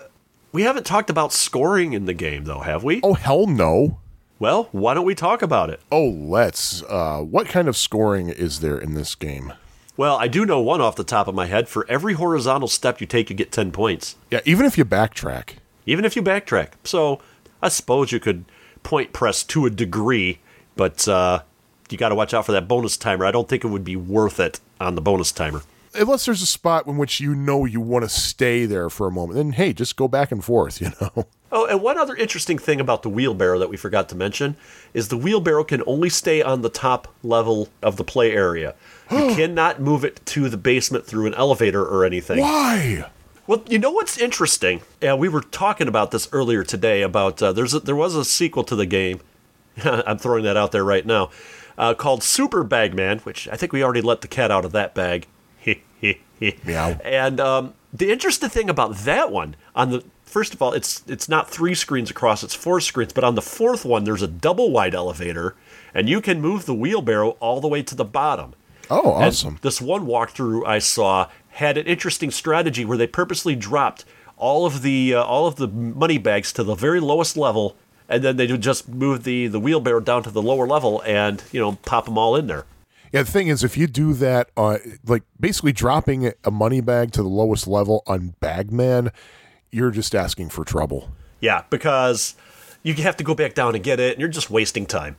we haven't talked about scoring in the game, though, have we?
Oh hell no!
Well, why don't we talk about it?
Oh, let's. Uh, what kind of scoring is there in this game?
Well, I do know one off the top of my head. For every horizontal step you take, you get 10 points.
Yeah, even if you backtrack.
Even if you backtrack. So I suppose you could point press to a degree, but uh, you got to watch out for that bonus timer. I don't think it would be worth it on the bonus timer.
Unless there's a spot in which you know you want to stay there for a moment, then hey, just go back and forth, you know?
Oh, and one other interesting thing about the wheelbarrow that we forgot to mention is the wheelbarrow can only stay on the top level of the play area. You cannot move it to the basement through an elevator or anything.
Why?
Well, you know what's interesting? Yeah, we were talking about this earlier today. About uh, there's a, there was a sequel to the game. I'm throwing that out there right now, uh, called Super Bagman, which I think we already let the cat out of that bag.
Meow.
And um, the interesting thing about that one on the first of all, it's it's not three screens across; it's four screens. But on the fourth one, there's a double wide elevator, and you can move the wheelbarrow all the way to the bottom.
Oh, awesome!
And this one walkthrough I saw had an interesting strategy where they purposely dropped all of the uh, all of the money bags to the very lowest level, and then they would just move the the wheelbarrow down to the lower level and you know pop them all in there.
Yeah, the thing is, if you do that, uh, like basically dropping a money bag to the lowest level on Bagman, you're just asking for trouble.
Yeah, because you have to go back down and get it, and you're just wasting time.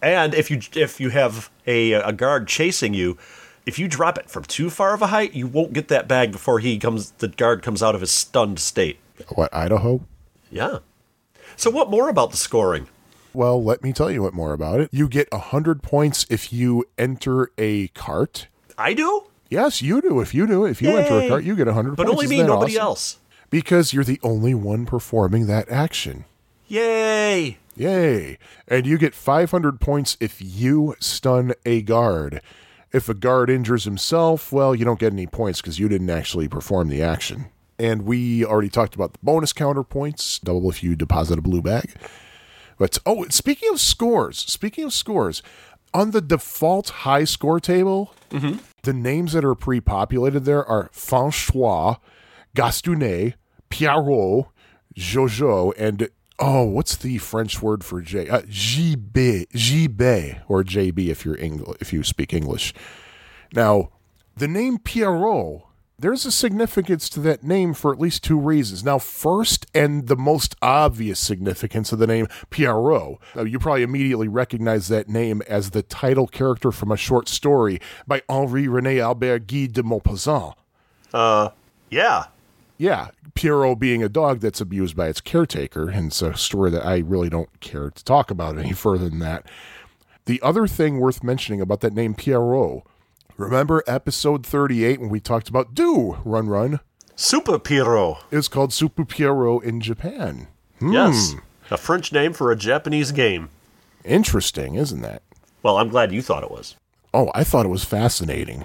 And if you if you have a a guard chasing you, if you drop it from too far of a height, you won't get that bag before he comes. The guard comes out of his stunned state.
What, Idaho?
Yeah. So what more about the scoring?
Well, let me tell you what more about it. You get 100 points if you enter a cart.
I do,
Yes, you do. If you do, if you enter a cart, you get 100
but
points.
But
only
me, nobody
awesome?
else.
Because you're the only one performing that action.
Yay!
Yay. And you get 500 points if you stun a guard. If a guard injures himself, well, you don't get any points because you didn't actually perform the action. And we already talked about the bonus counter points, double if you deposit a blue bag. But oh, speaking of scores, speaking of scores, on the default high score table, mm-hmm. the names that are pre-populated there are Francois, Gastonet, Pierrot, Jojo, and oh, what's the French word for J? Uh, JB, JB, or JB if you're Engl- if you speak English. Now, the name Pierrot, there's a significance to that name for at least two reasons. Now, first, and the most obvious significance of the name Pierrot, you probably immediately recognize that name as the title character from a short story by Henri Rene Albert Guy de Maupassant.
Uh, yeah.
Yeah, Pierrot being a dog that's abused by its caretaker, and it's a story that I really don't care to talk about any further than that. The other thing worth mentioning about that name Pierrot, remember episode 38 when we talked about Do Run Run?
Super Pierrot.
It's called Super Pierrot in Japan.
Yes. A French name for a Japanese game.
Interesting, isn't that?
Well, I'm glad you thought it was.
Oh, I thought it was fascinating.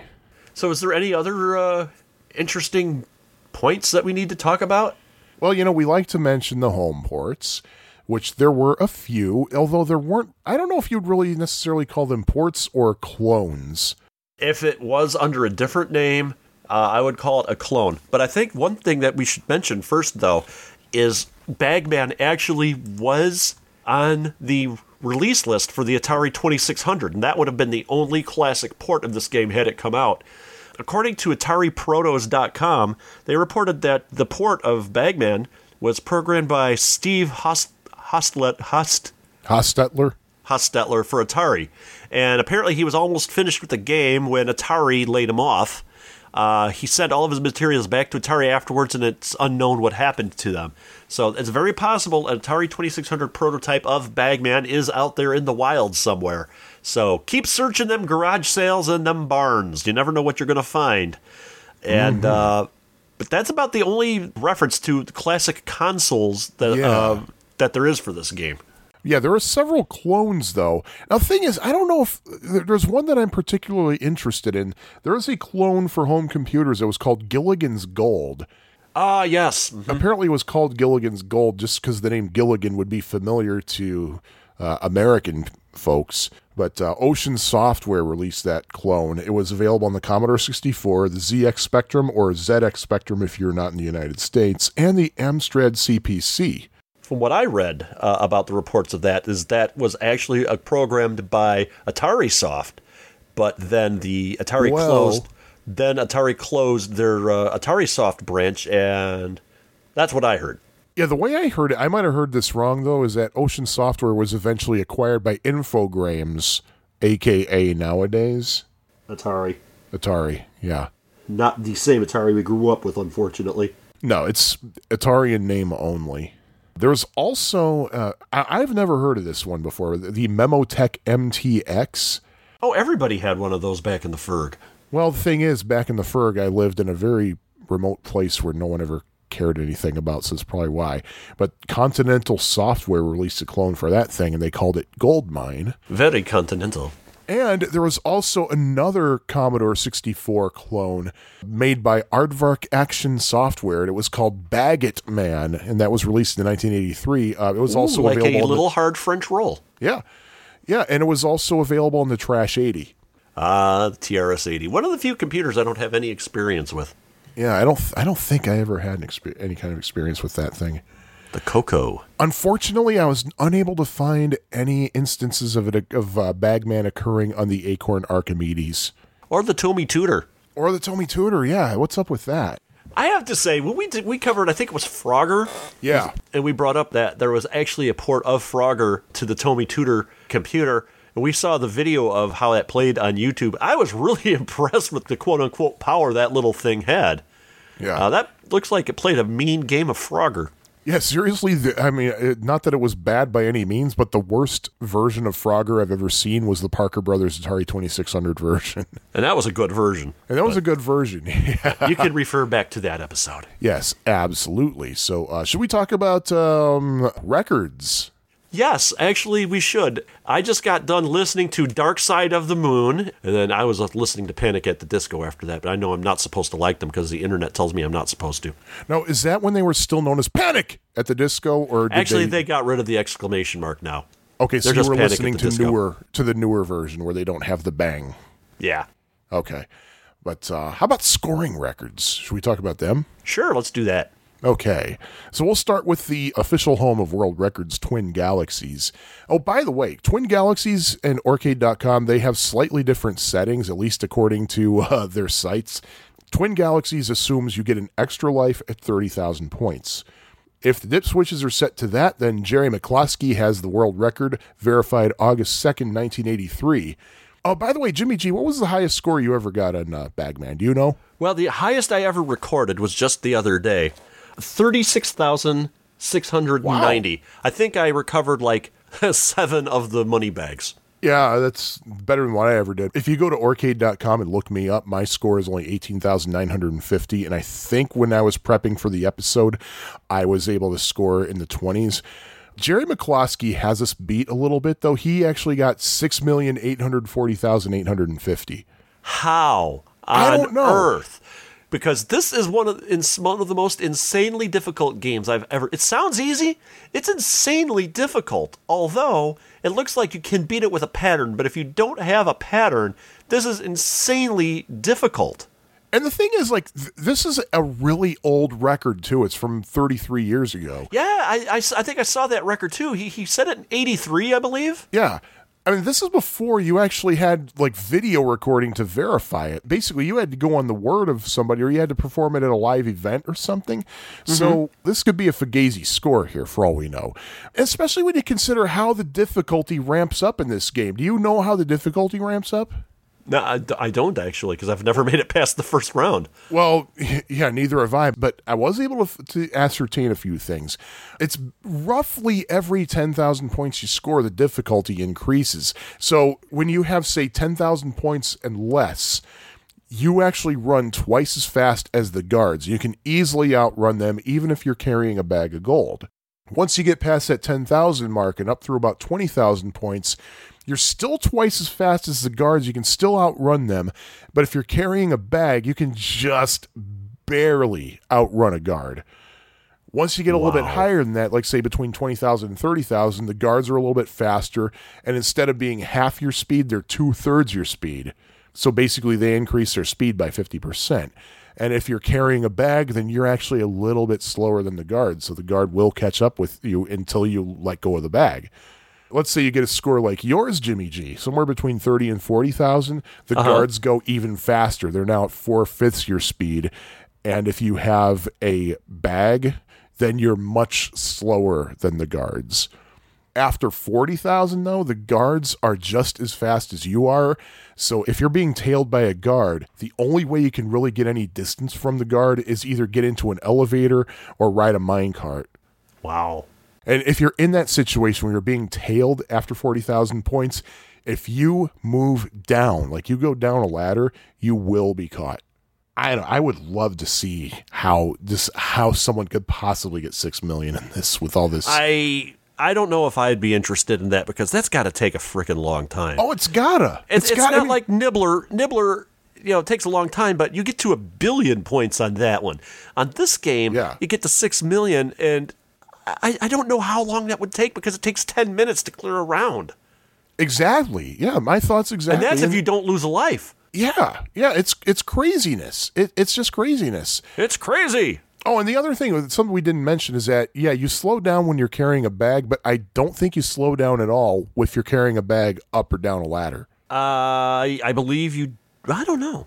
So, is there any other uh, interesting points that we need to talk about?
Well, you know, we like to mention the home ports, which there were a few, although there weren't, I don't know if you'd really necessarily call them ports or clones.
If it was under a different name, uh, I would call it a clone. But I think one thing that we should mention first, though, is Bagman actually was on the release list for the Atari 2600, and that would have been the only classic port of this game had it come out. According to AtariProtos.com, they reported that the port of Bagman was programmed by Steve Host, Hostlet, Host,
Hostetler?
Hostetler for Atari. And apparently he was almost finished with the game when Atari laid him off. Uh, he sent all of his materials back to Atari afterwards, and it's unknown what happened to them. So it's very possible an Atari 2600 prototype of Bagman is out there in the wild somewhere. So keep searching them garage sales and them barns. You never know what you're going to find. And uh, but that's about the only reference to the classic consoles that
Yeah.
uh, that there is for this game.
Yeah, there are several clones, though. Now, the thing is, I don't know if there's one that I'm particularly interested in. There is a clone for home computers that was called Gilligan's Gold.
Ah, yes.
Apparently, it was called Gilligan's Gold just because the name Gilligan would be familiar to uh, American folks. But uh, Ocean Software released that clone. It was available on the Commodore 64, the ZX Spectrum, or ZX Spectrum if you're not in the United States, and the Amstrad CPC.
From what I read uh, about the reports of that, is that was actually uh, programmed by Atari Soft, but then the Atari
Well-
closed. Then Atari closed their uh, Atari Soft branch, and that's what I heard.
Yeah, the way I heard it, I might have heard this wrong though, is that Ocean Software was eventually acquired by Infogrames, aka nowadays
Atari,
Atari. Yeah.
not the same Atari we grew up with, unfortunately.
No, it's Atari in name only. There's also, uh, I- I've never heard of this one before, the Memotech MTX.
Oh, everybody had one of those back in the Ferg.
Well, the thing is, back in the Ferg, I lived in a very remote place where no one ever cared anything about, so that's probably why. But Continental Software released a clone for that thing, and they called it Goldmine.
Very continental.
And there was also another Commodore 64 clone made by Aardvark Action Software. and It was called Baggett Man, and that was released in 1983. Uh, it was also
like
available.
a
on the-
little hard French roll.
yeah, yeah, and it was also available on the Trash 80.
Ah, the TRS-80. One of the few computers I don't have any experience with.
Yeah, I don't, I don't think I ever had an exper- any kind of experience with that thing.
The Coco.
Unfortunately, I was unable to find any instances of it of uh, Bagman occurring on the Acorn Archimedes
Or the Tomy Tutor.
or the Tomy Tutor. Yeah, what's up with that?
I have to say, when we did, we covered, I think it was Frogger.
Yeah.
And we brought up that there was actually a port of Frogger to the Tomy Tutor computer. And we saw the video of how that played on YouTube. I was really impressed with the quote unquote power that little thing had.
Yeah,
Uh, that looks like it played a mean game of Frogger.
yeah. Seriously, the, I mean, it, not that it was bad by any means, but the worst version of Frogger I've ever seen was the Parker Brothers Atari Twenty Six Hundred version,
And that was a good version.
and that was a good version. yeah.
You can refer back to that episode.
Yes, absolutely. So, uh, should we talk about um, records?
Yes, actually, we should. I just got done listening to Dark Side of the Moon, and then I was listening to Panic at the Disco after that, but I know I'm not supposed to like them because the internet tells me I'm not supposed to.
Now, is that when they were still known as Panic at the Disco, or
Actually,
they,
they got rid of the exclamation mark now.
okay? So
they're
you were listening to
Disco.
newer to the newer version where they don't have the bang.
Yeah.
Okay, but uh, how about scoring records? Should we talk about them?
Sure, let's do that.
Okay, so we'll start with the official home of world records, Twin Galaxies. Oh, by the way, Twin Galaxies and Arcade.com, they have slightly different settings, at least according to uh, their sites. Twin Galaxies assumes you get an extra life at 30,000 points. If the dip switches are set to that, then Jerry McCloskey has the world record, verified August 2nd, 1983. Oh, by the way, Jimmy G, what was the highest score you ever got on uh, Bagman? Do you know?
Well, the highest I ever recorded was just the other day 36,690. I think I recovered like seven of the money bags.
Yeah, that's better than what I ever did. If you go to arcade.com and look me up, my score is only 18,950. And I think when I was prepping for the episode, I was able to score in the 20s. Jerry McCloskey has us beat a little bit, though. He actually got 6,840,850.
How on
I don't know.
earth? Because this is one of in, one of the most insanely difficult games I've ever. It sounds easy. It's insanely difficult. Although it looks like you can beat it with a pattern, but if you don't have a pattern, this is insanely difficult.
And the thing is, like, th- this is a really old record, too. It's from 33 years ago.
Yeah, I think I saw that record too. He he said it in '83, I believe.
Yeah. I mean, this is before you actually had like video recording to verify it. Basically, you had to go on the word of somebody or you had to perform it at a live event or something. Mm-hmm. So, this could be a Fugazi score here for all we know. Especially when you consider how the difficulty ramps up in this game. Do you know how the difficulty ramps up?
No, I, I don't actually because I've never made it past the first round.
Well, yeah, neither have I, but I was able to, to ascertain a few things. It's roughly every 10,000 points you score, the difficulty increases. So when you have, say, 10,000 points and less, you actually run twice as fast as the guards. You can easily outrun them, even if you're carrying a bag of gold. Once you get past that 10,000 mark and up through about 20,000 points, you're still twice as fast as the guards. You can still outrun them. But if you're carrying a bag, you can just barely outrun a guard. Once you get a little bit higher than that, like say between 20,000 and 30,000, the guards are a little bit faster. And instead of being half your speed, they're two thirds your speed. So basically, they increase their speed by 50%. And if you're carrying a bag, then you're actually a little bit slower than the guard. So the guard will catch up with you until you let go of the bag. Let's say you get a score like yours, Jimmy G, somewhere between 30 and 40,000. The uh-huh. guards go even faster. They're now at four fifths your speed. And if you have a bag, then you're much slower than the guards. After 40,000, though, the guards are just as fast as you are. So if you're being tailed by a guard, the only way you can really get any distance from the guard is either get into an elevator or ride a minecart.
Wow.
And if you're in that situation where you're being tailed after 40,000 points, if you move down, like you go down a ladder, you will be caught. I don't, I would love to see how this how someone could possibly get 6 million in this with all this.
I I don't know if I'd be interested in that because that's got to take a freaking long time.
oh, it's gotta.
it's, it's,
gotta
not
be-
like Nibbler. Nibbler, you know, it takes a long time, but you get to a billion points on that one. On this game,
Yeah.
you get to six million, and I, I don't know how long that would take because it takes ten minutes to clear a round,
Exactly. Yeah, my thoughts exactly.
and that's if you don't lose a life.
Yeah, yeah, it's it's craziness. It, it's just craziness.
It's crazy.
Oh, and the other thing, something we didn't mention is that, yeah, you slow down when you're carrying a bag, but I don't think you slow down at all if you're carrying a bag up or down a ladder.
Uh, I believe you. I don't know.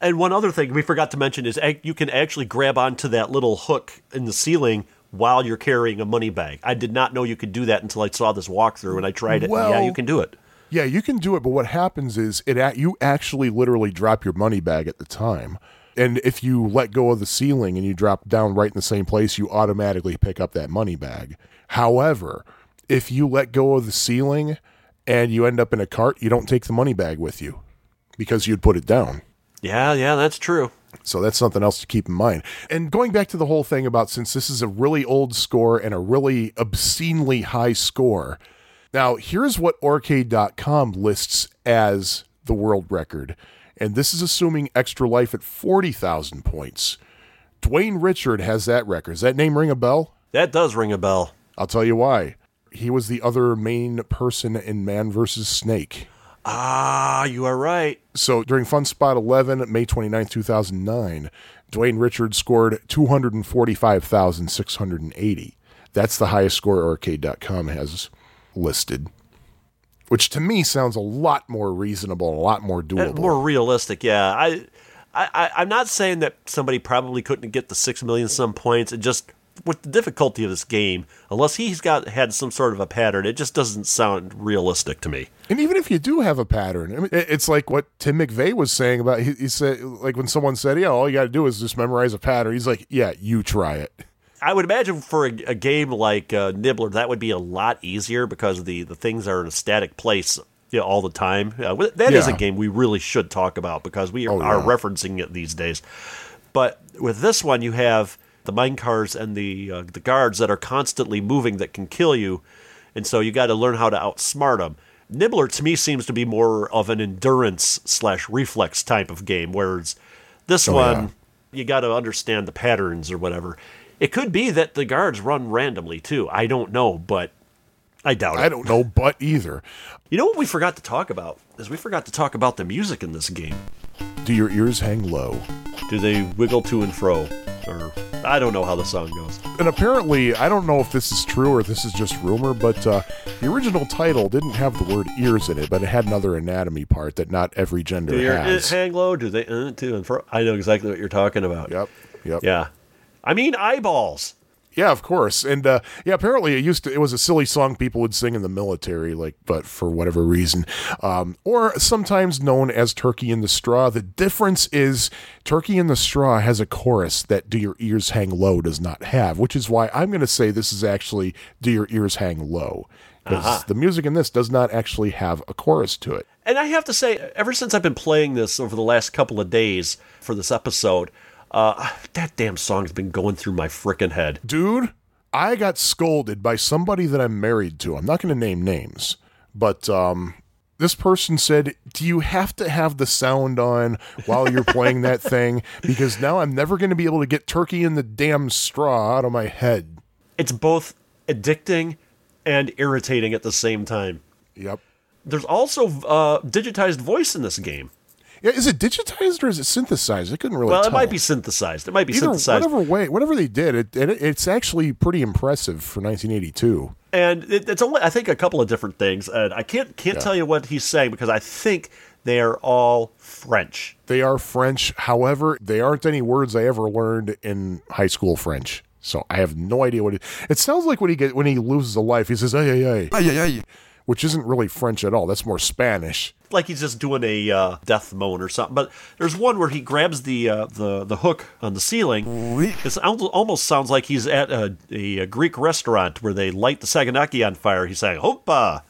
And one other thing we forgot to mention is you can actually grab onto that little hook in the ceiling while you're carrying a money bag. I did not know you could do that until I saw this walkthrough and I tried it. and yeah, you can do it.
Yeah, you can do it, but what happens is it you actually literally drop your money bag at the time. And if you let go of the ceiling and you drop down right in the same place, you automatically pick up that money bag. However, if you let go of the ceiling and you end up in a cart, you don't take the money bag with you because you'd put it down.
Yeah, yeah, that's true.
So that's something else to keep in mind. And going back to the whole thing about since this is a really old score and a really obscenely high score, now here's what Arcade.com lists as the world record. And this is assuming Extra Life at 40,000 points. Dwayne Richard has that record. Does that name ring a bell?
That does ring a bell.
I'll tell you why. He was the other main person in Man vs. Snake.
Ah, you are right.
So during Fun Spot 11, May 29th, 2009, Dwayne Richards scored 245,680. That's the highest score Arcade.com has listed, which to me sounds a lot more reasonable, a lot more
Uh,
doable.
More realistic, yeah. I, I, I'm not saying that somebody probably couldn't get the six million some points. It just with the difficulty of this game, unless he's got had some sort of a pattern, it just doesn't sound realistic to me.
And even if you do have a pattern, I mean, it's like what Tim McVey was saying about. He, he said, like when someone said, "Yeah, all you got to do is just memorize a pattern." He's like, "Yeah, you try it."
I would imagine for a, a game like uh, Nibbler, that would be a lot easier because the, the things are in a static place you know, all the time. Uh, that is a game we really should talk about because we are,
Oh,
are
yeah.
referencing it these days. But with this one, you have the mine cars and the uh, the guards that are constantly moving that can kill you, and so you got to learn how to outsmart them. Nibbler to me seems to be more of an endurance slash reflex type of game, whereas this
Oh,
one
yeah.
you got to understand the patterns or whatever. It could be that the guards run randomly too. I don't know, but I doubt it.
I don't know, but either.
You know what we forgot to talk about is we forgot to talk about the music in this game.
Do your ears hang low?
Do they wiggle to and fro, or I don't know how the song goes.
And apparently, I don't know if this is true or if this is just rumor, but uh, the original title didn't have the word ears in it, but it had another anatomy part that not every gender
Do your uh,
has.
hang low? Do they uh, to and fro? I know exactly what you're talking about.
Yep. Yep.
Yeah. I mean eyeballs.
Yeah, of course. And uh, yeah, apparently it used to. It was a silly song people would sing in the military, like, but for whatever reason, um, or sometimes known as "Turkey in the Straw." The difference is "Turkey in the Straw" has a chorus that "Do Your Ears Hang Low" does not have, which is why I'm going to say this is actually "Do Your Ears Hang Low" because the music in this does not actually have a chorus to it.
And I have to say, ever since I've been playing this over the last couple of days for this episode, uh, that damn song's been going through my frickin' head.
Dude, I got scolded by somebody that I'm married to. I'm not going to name names, but um, this person said, Do you have to have the sound on while you're playing that thing? Because now I'm never going to be able to get turkey in the damn straw out of my head.
It's both addicting and irritating at the same time.
Yep.
There's also uh, digitized voice in this game.
Yeah, is it digitized or is it synthesized? I couldn't really tell.
Well,
tell.
it might be synthesized. It might be
Either
synthesized.
whatever way, whatever they did, it, it it's actually pretty impressive for 1982.
and it, it's only I think a couple of different things. And I can't can't tell you what he's saying because I think they are all French.
They are French. However, they aren't any words I ever learned in high school French. So I have no idea what it. It sounds like when he get when he loses a life, he says "ay ay ay," which isn't really French at all. That's more Spanish.
Like he's just doing a uh, death moan or something. But there's one where he grabs the uh, the the hook on the ceiling. It almost sounds like he's at a, a, Greek restaurant where they light the saganaki on fire. He's saying "Hopa."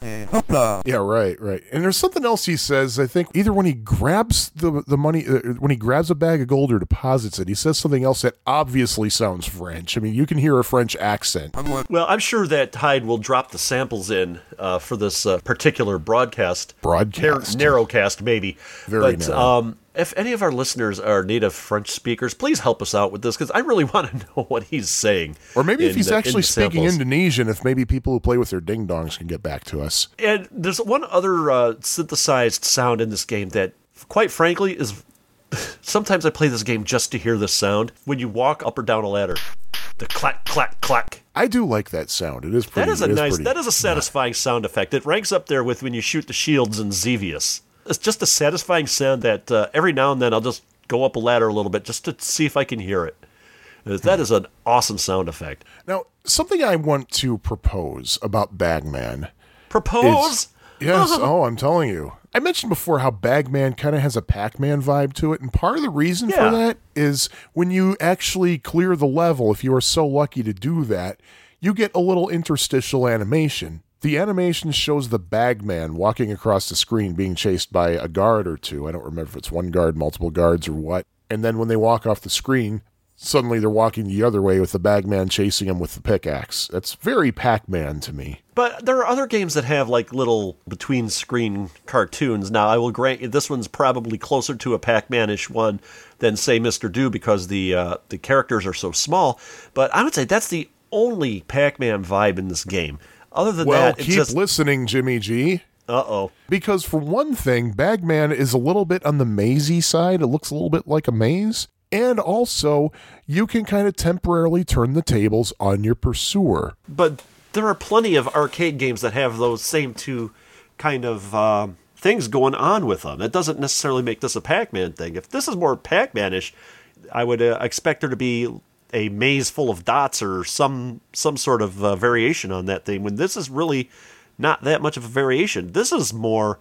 Yeah, right, right. And there's something else he says. I think either when he grabs the the money, uh, when he grabs a bag of gold or deposits it, he says something else that obviously sounds French. I mean, you can hear a French accent.
Well, I'm sure that Hyde will drop the samples in uh, for this uh, particular broadcast.
Broadcast.
Narrow, narrowcast, maybe.
Very
but
narrow.
um, if any of our listeners are native French speakers, please help us out with this because I really want to know what he's saying.
Or maybe if he's
the- in
actually speaking. Indonesian, if maybe people who play with their ding dongs can get back to us.
And there's one other uh, synthesized sound in this game that, quite frankly, is sometimes I play this game just to hear this sound. When you walk up or down a ladder, the clack, clack, clack.
I do like that sound. It is pretty.
That is a nice,
pretty-
that is a satisfying sound effect. It ranks up there with when you shoot the shields in Xevious. It's just a satisfying sound that uh, every now and then I'll just go up a ladder a little bit just to see if I can hear it. Uh, That is an awesome sound effect.
Now, something I want to propose about Bagman
Propose.
is yes. oh, I'm telling you. I mentioned before how Bagman kind of has a Pac-Man vibe to it, and part of the reason
Yeah.
for that is when you actually clear the level. If you are so lucky to do that, you get a little interstitial animation. The animation shows the Bagman walking across the screen, being chased by a guard or two. I don't remember if it's one guard, multiple guards, or what. And then when they walk off the screen, suddenly they're walking the other way with the Bagman chasing them with the pickaxe. That's very Pac-Man to me.
But there are other games that have like little between screen cartoons. Now, I will grant you this one's probably closer to a Pac-Man-ish one than say Mr. Do because the uh, the characters are so small. But I would say that's the only Pac-Man vibe in this game. Other than
Well,
that,
keep
just
listening, Jimmy G.
uh oh.
Because for one thing, Bagman is a little bit on the mazy side. It looks a little bit like a maze. And also, you can kind of temporarily turn the tables on your pursuer.
But there are plenty of arcade games that have those same two kind of um, things going on with them. It doesn't necessarily make this a Pac-Man thing. If this is more Pac-Man-ish, I would uh, expect there to be a maze full of dots or some some sort of uh, variation on that thing. When this is really not that much of a variation. This is more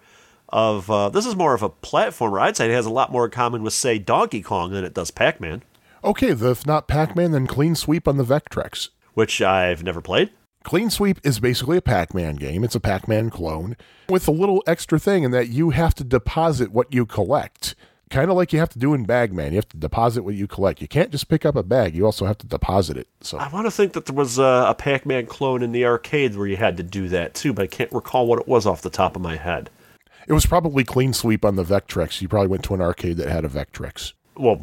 of uh, this is more of a platformer. I'd say it has a lot more in common with say Donkey Kong than it does Pac-Man,
Okay, the, if not Pac-Man, then Clean Sweep on the Vectrex.
which I've never played.
Clean Sweep is basically a Pac-Man game. It's a Pac-Man clone with a little extra thing in that you have to deposit what you collect. Kind of like you have to do in Bagman. You have to deposit what you collect. You can't just pick up a bag. You also have to deposit it. So
I want to think that there was a, a Pac-Man clone in the arcade where you had to do that too, but I can't recall what it was off the top of my head.
it was probably Clean Sweep on the Vectrex. You probably went to an arcade that had a Vectrex.
Well,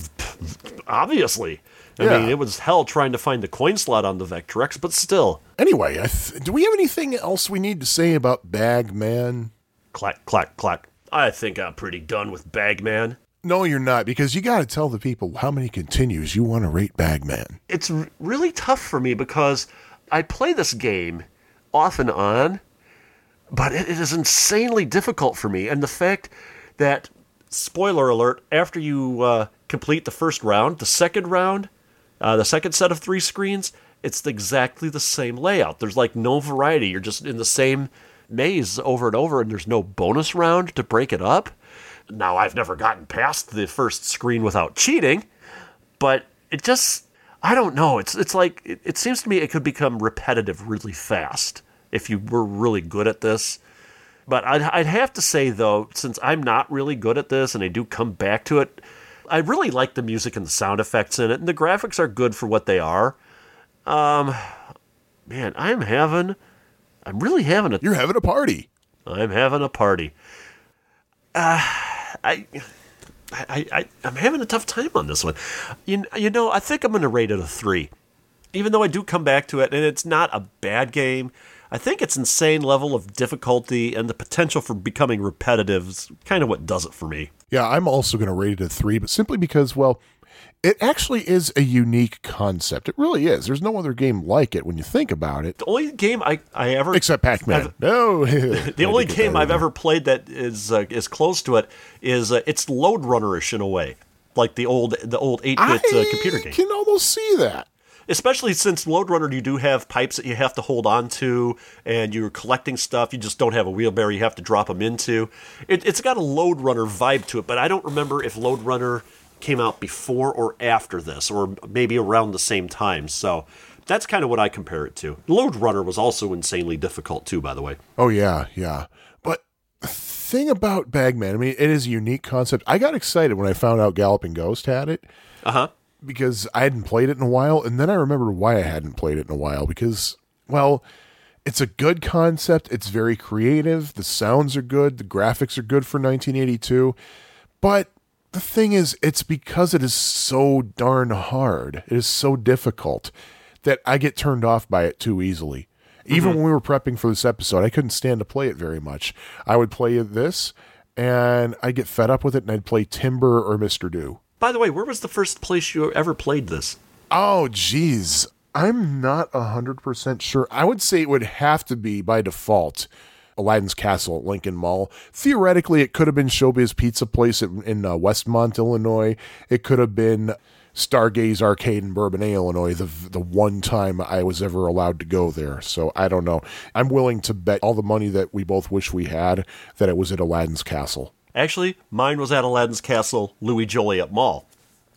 obviously. I
Yeah.
mean, it was hell trying to find the coin slot on the Vectrex, but still.
Anyway, I th- do we have anything else we need to say about Bagman?
Clack, clack, clack. I think I'm pretty done with Bagman.
No, you're not, because you got to tell the people how many continues you want to rate Bagman.
It's r- really tough for me because I play this game off and on, but it, it is insanely difficult for me. And the fact that, spoiler alert, after you uh, complete the first round, the second round, uh, the second set of three screens, it's exactly the same layout. There's like no variety. You're just in the same maze over and over, and there's no bonus round to break it up. Now, I've never gotten past the first screen without cheating, but it just I don't know. It's it's like it, it seems to me it could become repetitive really fast if you were really good at this. But I'd, I'd have to say though, since I'm not really good at this and I do come back to it, I really like the music and the sound effects in it, and the graphics are good for what they are. Um, man, I'm having, I'm really having a,
You're having a party.
I'm having a party. Uh, I. I, I, I'm having a tough time on this one. You, you know, I think I'm going to rate it a three. Even though I do come back to it, and it's not a bad game, I think its insane level of difficulty and the potential for becoming repetitive is kind of what does it for me.
Yeah, I'm also going to rate it a three, but simply because, well, it actually is a unique concept. It really is. There's no other game like it when you think about it,
The only game I, I ever
except Pac-Man. No,
the only game I've ever played that is uh, is close to it is uh, it's Lode Runnerish in a way, like the old the old eight bit uh, computer
I
game.
can almost see that.
Especially since Lode Runner, you do have pipes that you have to hold on to, and you're collecting stuff. You just don't have a wheelbarrow you have to drop them into. It, it's got a Lode Runner vibe to it, but I don't remember if Lode Runner came out before or after this, or maybe around the same time. So that's kind of what I compare it to. Lode Runner was also insanely difficult too, by the way.
Oh yeah, yeah. But the thing about Bagman, I mean, it is a unique concept. I got excited when I found out Galloping Ghost had it
Uh huh.
Because I hadn't played it in a while, and then I remembered why I hadn't played it in a while because, well, it's a good concept. It's very creative. The sounds are good. The graphics are good for 1982. But the thing is, it's because it is so darn hard. It is so difficult that I get turned off by it too easily. Even mm-hmm. when we were prepping for this episode, I couldn't stand to play it very much. I would play this and I'd get fed up with it and I'd play Timber or Mr. Do.
By the way, where was the first place you ever played this?
Oh, geez. I'm not 100% sure. I would say it would have to be by default Aladdin's Castle at Lincoln Mall. Theoretically, it could have been Showbiz Pizza Place in, in uh, Westmont, Illinois. It could have been Stargaze Arcade in Bourbonnais, Illinois, the the one time I was ever allowed to go there. So I don't know. I'm willing to bet all the money that we both wish we had that it was at Aladdin's Castle.
Actually, mine was at Aladdin's Castle, Louis Joliet Mall.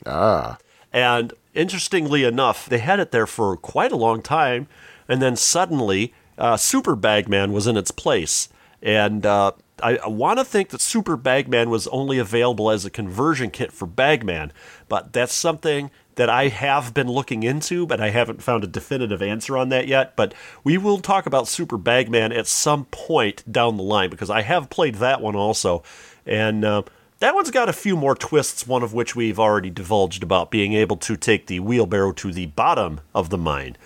Ah.
And interestingly enough, they had it there for quite a long time, and then suddenly, uh, Super Bagman was in its place. And uh, I, I want to think that Super Bagman was only available as a conversion kit for Bagman, but that's something that I have been looking into, but I haven't found a definitive answer on that yet. But we will talk about Super Bagman at some point down the line because I have played that one also, and uh, that one's got a few more twists. One of which we've already divulged about being able to take the wheelbarrow to the bottom of the mine.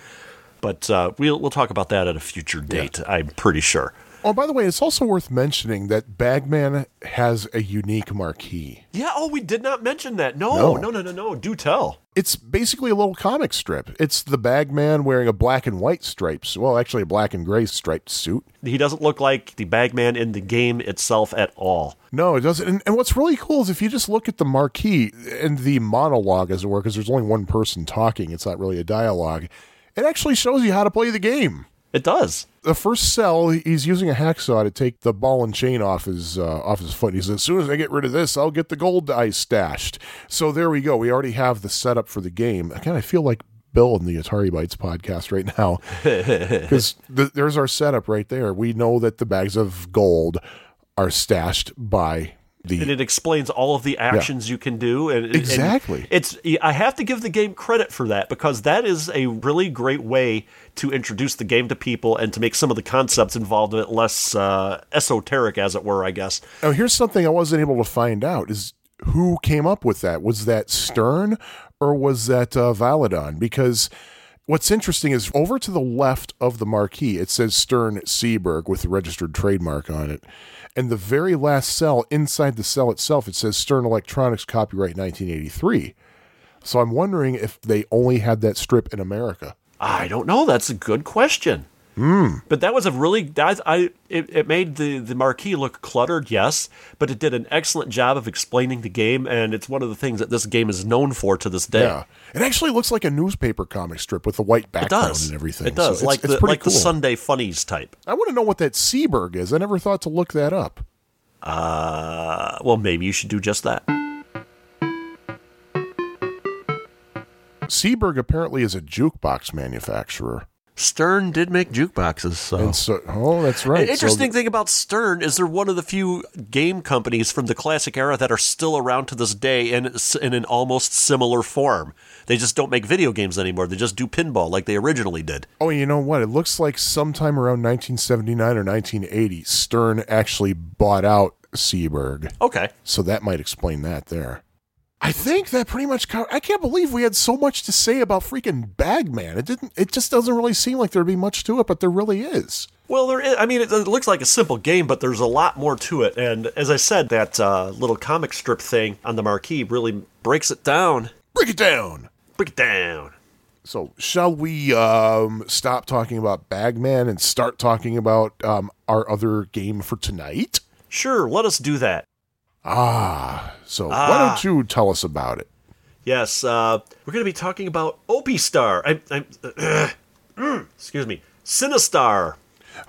But uh, we'll we'll talk about that at a future date. I'm pretty sure.
Oh, by the way, it's also worth mentioning that Bagman has a unique marquee.
Yeah. Oh, we did not mention that. No,
No.
no, no, no. Do tell.
It's basically a little comic strip. It's the Bagman wearing a black and white stripes. Well, actually, a black and gray striped suit.
He doesn't look like the Bagman in the game itself at all.
No, it doesn't. And, and what's really cool is if you just look at the marquee and the monologue, as it were, because there's only one person talking, it's not really a dialogue, it actually shows you how to play the game.
It does.
The first cell, he's using a hacksaw to take the ball and chain off his uh, off his foot. He says, "As soon as I get rid of this, I'll get the gold dice stashed." So there we go. We already have the setup for the game. Again, I kind of feel like Bill in the Atari Bytes podcast right now because th- there's our setup right there. We know that the bags of gold are stashed by the
and it explains all of the actions you can do and and
Exactly.
it's i have to give the game credit for that because that is a really great way to introduce the game to people and to make some of the concepts involved in it less uh, esoteric as it were i guess
Now, here's something I wasn't able to find out: is who came up with that? Was that Stern or was that uh, Valadon? Because what's interesting is over to the left of the marquee, it says Stern Seeburg with the registered trademark on it, and the very last cell inside the cell itself, it says Stern Electronics, copyright 1983. So I'm wondering if they only had that strip in America.
i don't know that's a good question but that was a really that I it, it made the the marquee look cluttered, yes, but it did an excellent job of explaining the game, and it's one of the things that this game is known for to this day.
Yeah, it actually looks like a newspaper comic strip with a white background and everything.
It does,
So it's-
like
it's
the
pretty
like the. Sunday Funnies type.
I want to know what that Seeburg is. I never thought to look that up.
Uh, well, maybe you should do just that.
Seeburg apparently is a jukebox manufacturer.
Stern did make jukeboxes, so.
So, oh, that's right.
An
So
interesting thing about Stern is they're one of the few game companies from the classic era that are still around to this day in, in an almost similar form. They just don't make video games anymore. They just do pinball like they originally did.
oh, you know what? It looks like sometime around 1979 or 1980, Stern actually bought out Seeburg.
Okay.
So that might explain that there. I think that pretty much cover- I can't believe we had so much to say about freaking Bagman. It didn't it just doesn't really seem like there'd be much to it, but there really is.
Well, there is, I mean, it, it looks like a simple game, but there's a lot more to it. And as I said, that uh, little comic strip thing on the marquee really breaks it down.
Break it down.
Break it down.
So, shall we um, stop talking about Bagman and start talking about um, our other game for tonight?
Sure, let us do that.
Ah, so why
Ah.
don't you tell us about it?
Yes, uh, we're going to be talking about Opie Star. I, I, uh, mm, excuse me, Sinistar.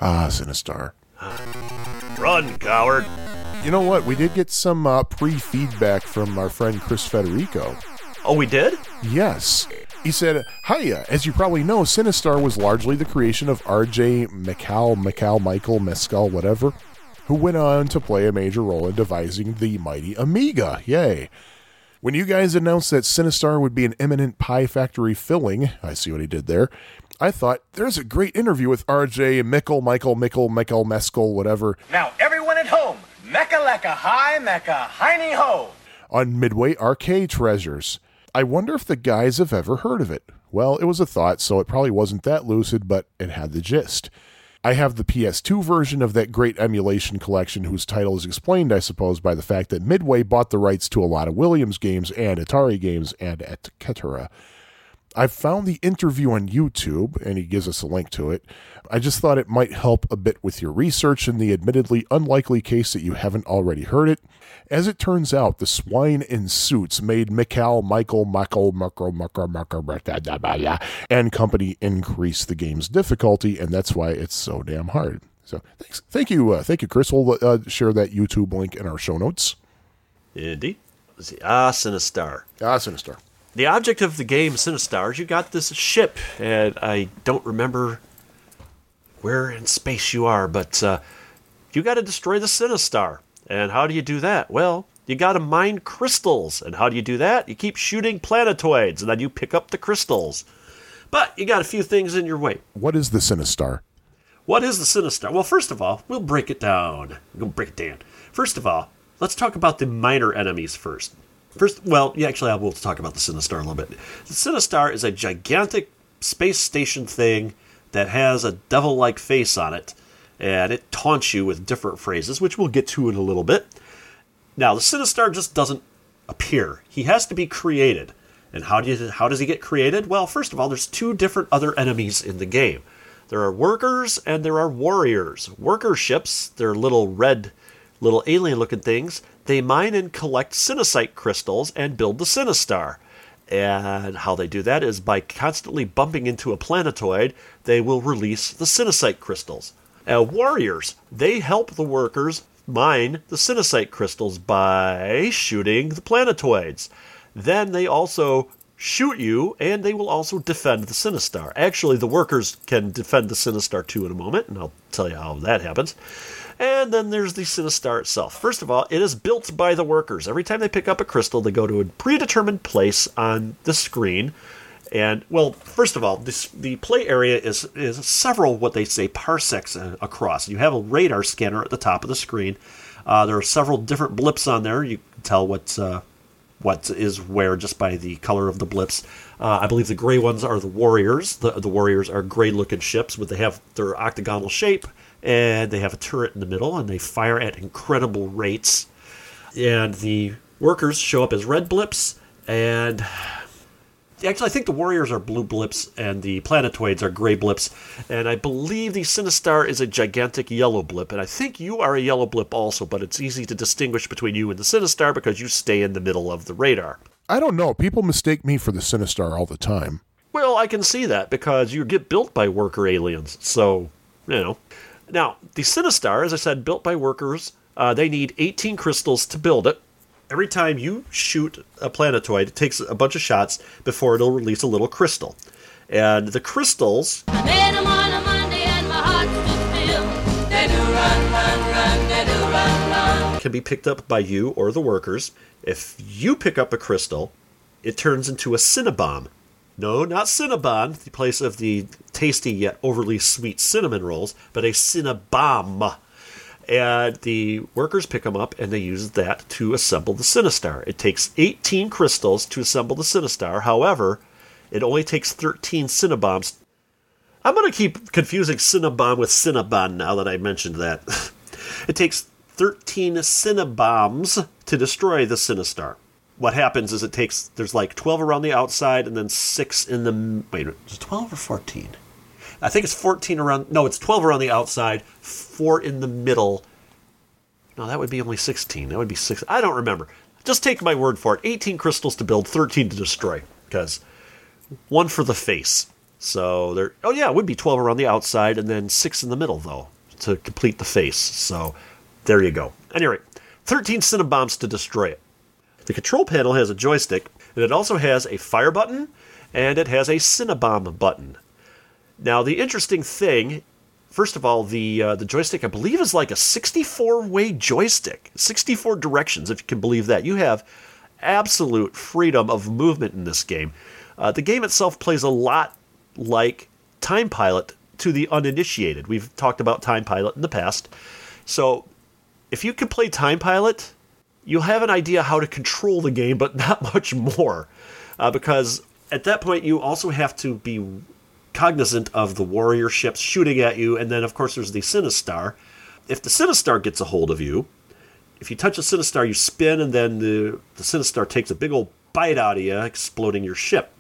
Ah, Sinistar.
Run, coward.
You know what? We did get some uh, pre feedback from our friend Chris Federico.
Oh, we did?
Yes. He said, Hiya, as you probably know, Sinistar was largely the creation of RJ McCall, McCall, Michael, Mescal, whatever, who went on to play a major role in devising the mighty Amiga. Yay. When you guys announced that Sinistar would be an eminent Pie Factory filling, I see what he did there, I thought, there's a great interview with RJ Mickle, Michael, Mickle, Mickle, Mescal, whatever,
Now, everyone at home, Mecca Lecca Hi, Mecca Heiny Ho.
on Midway Arcade Treasures. I wonder if the guys have ever heard of it. Well, it was a thought, so it probably wasn't that lucid, but it had the gist. I have the PS2 version of that great emulation collection, whose title is explained, I suppose, by the fact that Midway bought the rights to a lot of Williams games and Atari games and etc. I've found the interview on YouTube, and he gives us a link to it. I just thought it might help a bit with your research in the admittedly unlikely case that you haven't already heard it. As it turns out, the swine in suits made Mikhail, Michael, Michael, Marco, Marco, Marco, and company increase the game's difficulty, and that's why it's so damn hard. So thanks, thank you, uh, thank you, Chris. We'll uh, share that YouTube link in our show notes.
Indeed. Let's see. Ah, Sinistar.
Ah, Sinistar.
The object of the game, Sinistar, is you got this ship, and I don't remember where in space you are, but uh, you got to destroy the Sinistar. And how do you do that? Well, you got to mine crystals. And how do you do that? You keep shooting planetoids, and then you pick up the crystals. But you got a few things in your way.
What is the Sinistar?
What is the Sinistar? Well, first of all, we'll break it down. We'll break it down. First of all, let's talk about the minor enemies first. First, well, yeah, actually, I will talk about the Sinistar a little bit. The Sinistar is a gigantic space station thing that has a devil like face on it, and it taunts you with different phrases, which we'll get to in a little bit. Now, the Sinistar just doesn't appear, he has to be created. And how, do you, how does he get created? Well, first of all, there's two different other enemies in the game. There are workers and there are warriors. Worker ships, they're little red, little alien looking things. They mine and collect Sinisite crystals and build the Sinistar. And how they do that is by constantly bumping into a planetoid, they will release the Sinisite crystals. Uh, warriors, they help the workers mine the Sinisite crystals by shooting the planetoids. Then they also shoot you, and they will also defend the Sinistar. Actually, the workers can defend the Sinistar too in a moment, and I'll tell you how that happens. And then there's the Sinistar itself. First of all, it is built by the workers. Every time they pick up a crystal, they go to a predetermined place on the screen. And well, first of all, this the play area is is several what they say parsecs uh, across. You have a radar scanner at the top of the screen. Uh, there are several different blips on there. You can tell what's uh, what is where just by the color of the blips. Uh, I believe the gray ones are the warriors. The, the warriors are gray looking ships, but they have their octagonal shape and they have a turret in the middle and they fire at incredible rates. And the workers show up as red blips and actually, I think the Warriors are blue blips and the Planetoids are gray blips. And I believe the Sinistar is a gigantic yellow blip. And I think you are a yellow blip also, but it's easy to distinguish between you and the Sinistar because you stay in the middle of the radar.
I don't know. People mistake me for the Sinistar all the time.
Well, I can see that because you get built by worker aliens. So, you know. Now, the Sinistar, as I said, built by workers, uh, they need 18 crystals to build it every time you shoot a planetoid, it takes a bunch of shots before it'll release a little crystal. And the crystals. Can be picked up by you or the workers. If you pick up a crystal, it turns into a Sinibomb. No, not Cinnabon, the place of the tasty yet overly sweet cinnamon rolls, but a Sinibomb and the workers pick them up and they use that to assemble the Sinistar. It takes 18 crystals to assemble the Sinistar. However, it only takes 13 Sinibombs. I'm going to keep confusing Sinibomb with Cinnabon now that I mentioned that. it takes 13 Sinibombs to destroy the Sinistar. What happens is it takes, there's like 12 around the outside and then 6 in the. Wait, is it 12 or 14? I think it's 14 around. No, it's 12 around the outside, four in the middle. No, that would be only 16. That would be six. I don't remember. Just take my word for it. 18 crystals to build, 13 to destroy. Because one for the face. So there. Oh yeah, it would be 12 around the outside and then six in the middle though to complete the face. So there you go. Anyway, 13 Sinibombs to destroy it. The control panel has a joystick, and it also has a fire button, and it has a Sinibomb button. Now, the interesting thing, first of all, the uh, the joystick I believe is like a 64 way joystick, 64 directions, if you can believe that. You have absolute freedom of movement in this game. Uh, the game itself plays a lot like Time Pilot to the uninitiated. We've talked about Time Pilot in the past. So, if you can play Time Pilot, you'll have an idea how to control the game, but not much more. Uh, because at that point, you also have to be cognizant of the warrior ships shooting at you, and then of course there's the Sinistar. If the Sinistar gets a hold of you, if you touch the Sinistar, you spin, and then the, the Sinistar takes a big old bite out of you, exploding your ship.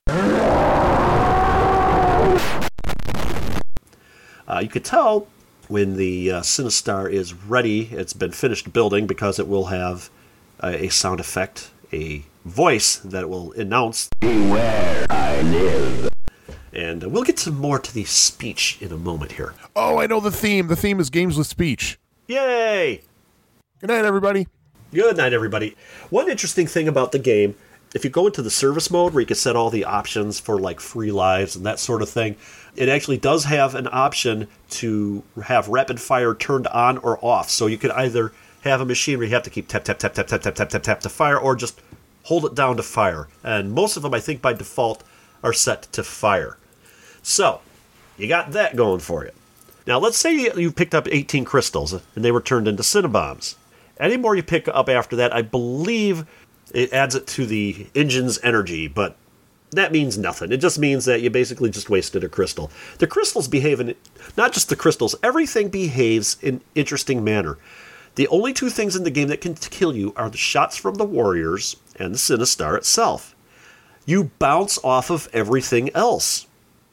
Uh, you could tell when the uh, Sinistar is ready, it's been finished building because it will have a, a sound effect, a voice that will announce
Where I live.
And uh, we'll get some more to the speech in a moment here.
Oh, I know the theme. The theme is games with speech.
Yay!
Good night, everybody.
Good night, everybody. One interesting thing about the game, if you go into the service mode where you can set all the options for like free lives and that sort of thing, it actually does have an option to have rapid fire turned on or off. So you could either have a machine where you have to keep tap, tap, tap, tap, tap, tap, tap, tap, tap to fire, or just hold it down to fire. And most of them, I think, by default, are set to fire. So, you got that going for you. Now, let's say you picked up 18 crystals and they were turned into Sinibombs. Any more you pick up after that, I believe it adds it to the engine's energy, but that means nothing. It just means that you basically just wasted a crystal. The crystals behave in, not just the crystals, everything behaves in interesting manner. The only two things in the game that can kill you are the shots from the warriors and the Sinistar itself. You bounce off of everything else.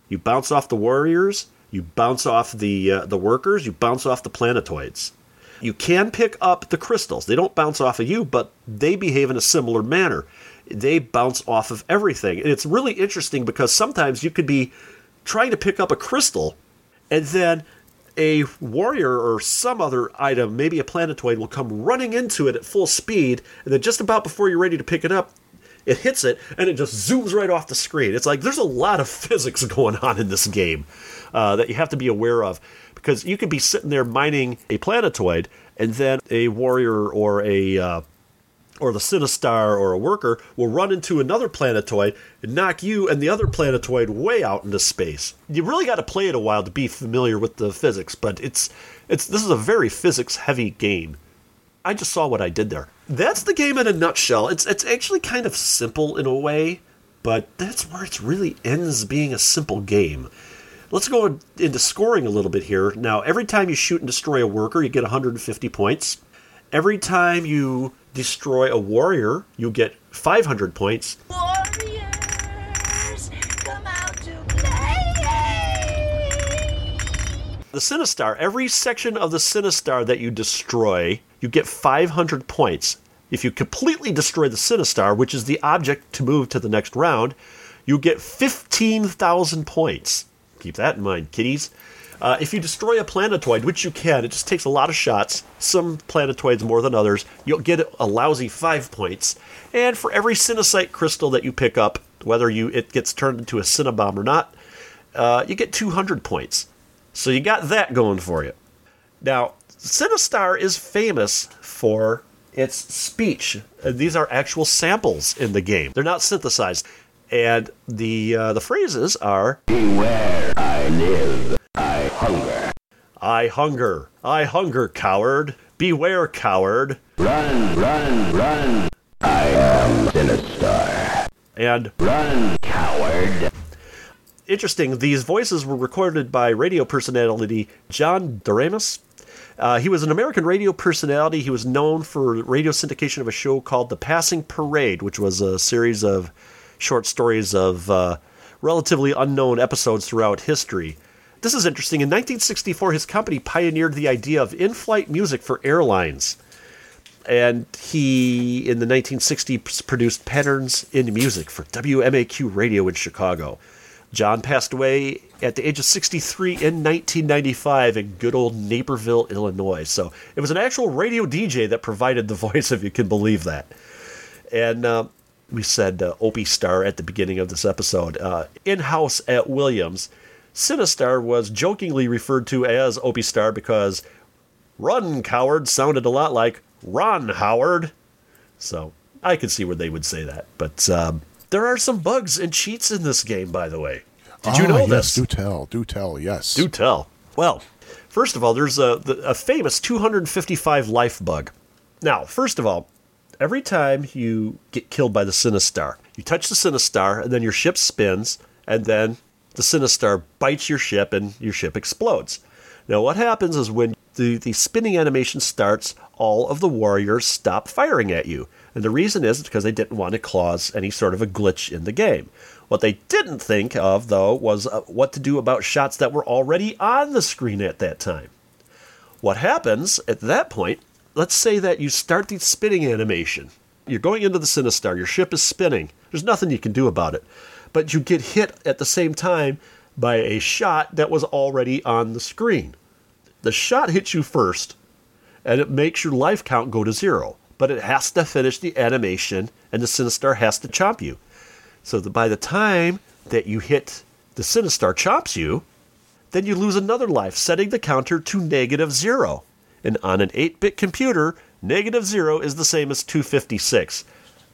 You bounce off the warriors, you bounce off the uh, the workers, you bounce off the planetoids. You can pick up the crystals. They don't bounce off of you, but they behave in a similar manner. They bounce off of everything. And it's really interesting because sometimes you could be trying to pick up a crystal and then a warrior or some other item, maybe a planetoid, will come running into it at full speed, and then just about before you're ready to pick it up, it hits it and it just zooms right off the screen. It's like there's a lot of physics going on in this game uh, that you have to be aware of because you could be sitting there mining a planetoid and then a warrior or a uh, or the Sinistar or a worker will run into another planetoid and knock you and the other planetoid way out into space. You really got to play it a while to be familiar with the physics, but it's it's this is a very physics heavy game. I just saw what I did there. That's the game in a nutshell. It's it's actually kind of simple in a way, but that's where it really ends being a simple game. Let's go into scoring a little bit here. Now, every time you shoot and destroy a worker, you get 150 points. Every time you destroy a warrior, you get 500 points.
Warriors, come out to play!
The Sinistar, every section of the Sinistar that you destroy, you get 500 points. If you completely destroy the Sinistar, which is the object to move to the next round, you get 15,000 points. Keep that in mind, kiddies. Uh, if you destroy a planetoid, which you can, it just takes a lot of shots, some planetoids more than others, you'll get a lousy five points. And for every Cinesite crystal that you pick up, whether you it gets turned into a Sinibomb or not, uh, you get 200 points. So you got that going for you. Now, Sinistar is famous for its speech. Uh, these are actual samples in the game. They're not synthesized. And the uh, the phrases are
Beware, I live. I hunger.
I hunger, coward. Beware, coward.
Run, run, run. I am Sinistar.
And
Run, coward.
interesting, these voices were recorded by radio personality John Doremus. Uh, he was an American radio personality. He was known for radio syndication of a show called The Passing Parade, which was a series of short stories of uh, relatively unknown episodes throughout history. This is interesting. In 1964, his company pioneered the idea of in flight music for airlines. And he, in the 1960s, produced patterns in music for WMAQ radio in Chicago. John passed away at the age of 63 in 1995 in good old Naperville, Illinois. So it was an actual radio DJ that provided the voice, if you can believe that. And uh, we said uh, Opie Star at the beginning of this episode. Uh, in house at Williams, Sinistar was jokingly referred to as Opie Star because Run, Coward sounded a lot like Ron Howard. So I could see where they would say that. But um, there are some bugs and cheats in this game, by the way. Did you
Ah,
know
yes,
this?
Do tell. Do tell. Yes.
Do tell. Well, first of all, there's a, a famous 255 life bug. Now, first of all, every time you get killed by the Sinistar, you touch the Sinistar, and then your ship spins, and then the Sinistar bites your ship and your ship explodes. Now, what happens is when the, the spinning animation starts, all of the warriors stop firing at you. And the reason is because they didn't want to cause any sort of a glitch in the game. What they didn't think of, though, was uh, what to do about shots that were already on the screen at that time. What happens at that point, let's say that you start the spinning animation. You're going into the Sinistar, your ship is spinning. There's nothing you can do about it. But you get hit at the same time by a shot that was already on the screen. The shot hits you first, and it makes your life count go to zero. But it has to finish the animation, and the Sinistar has to chomp you. So that by the time that you hit the Sinistar chops you, then you lose another life, setting the counter to negative zero. And on an 8 bit computer, negative zero is the same as 256.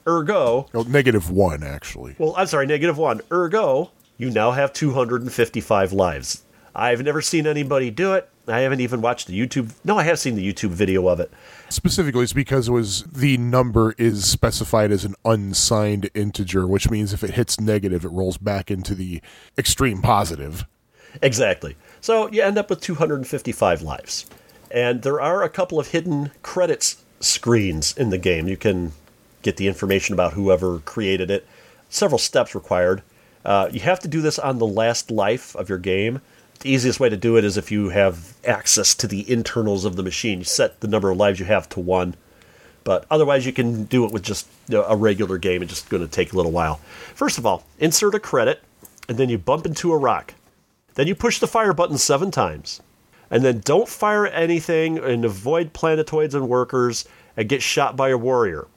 Ergo,
Oh, negative one, actually.
well, I'm sorry, negative one. Ergo, you now have 255 lives. I've never seen anybody do it. I haven't even watched the YouTube. No, I have seen the YouTube video of it.
Specifically, it's because it was the number is specified as an unsigned integer, which means if it hits negative, it rolls back into the extreme positive.
Exactly. So you end up with 255 lives. And there are a couple of hidden credits screens in the game. You can get the information about whoever created it. Several steps required. Uh, you have to do this on the last life of your game. The easiest way to do it is if you have access to the internals of the machine. You set the number of lives you have to one. But otherwise, you can do it with just you know, a regular game. It's just going to take a little while. First of all, insert a credit, and then you bump into a rock. Then you push the fire button seven times. And then don't fire anything and avoid planetoids and workers and get shot by a warrior.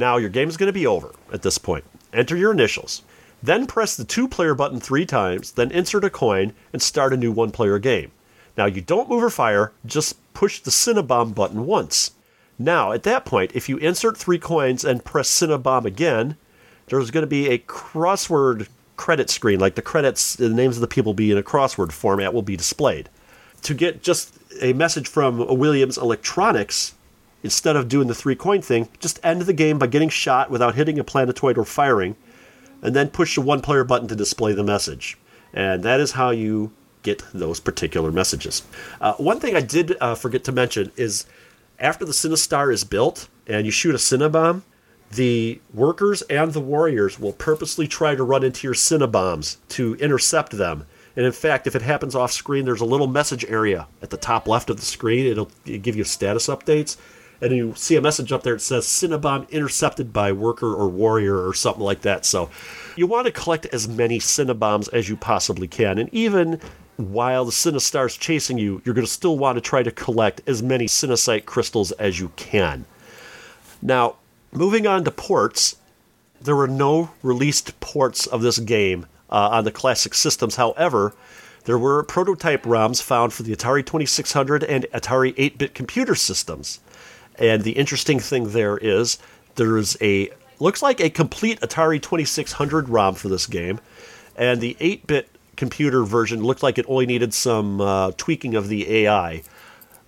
Now your game is going to be over at this point. Enter your initials. Then press the two player button three times, then insert a coin and start a new one player game. Now you don't move or fire, just push the Sinibomb button once. Now at that point, if you insert three coins and press Sinibomb again, there's going to be a crossword credit screen, like the credits, the names of the people be in a crossword format will be displayed. To get just a message from Williams Electronics, instead of doing the three coin thing, just end the game by getting shot without hitting a planetoid or firing, and then push the one player button to display the message. And that is how you get those particular messages. Uh, one thing I did uh, forget to mention is after the Sinistar is built and you shoot a Sinibomb, the workers and the warriors will purposely try to run into your Sinibombs to intercept them. And in fact, if it happens off screen, there's a little message area at the top left of the screen. It'll give you status updates. And you see a message up there that says Sinibomb intercepted by worker or warrior or something like that. So you want to collect as many Sinibombs as you possibly can. And even while the Sinistar's chasing you, you're going to still want to try to collect as many Cinesite crystals as you can. Now, moving on to ports, there were no released ports of this game uh, on the classic systems. However, there were prototype ROMs found for the Atari 2600 and Atari 8 bit computer systems. And the interesting thing there is there's a looks like a complete Atari 2600 ROM for this game, and the 8 bit computer version looked like it only needed some uh, tweaking of the AI.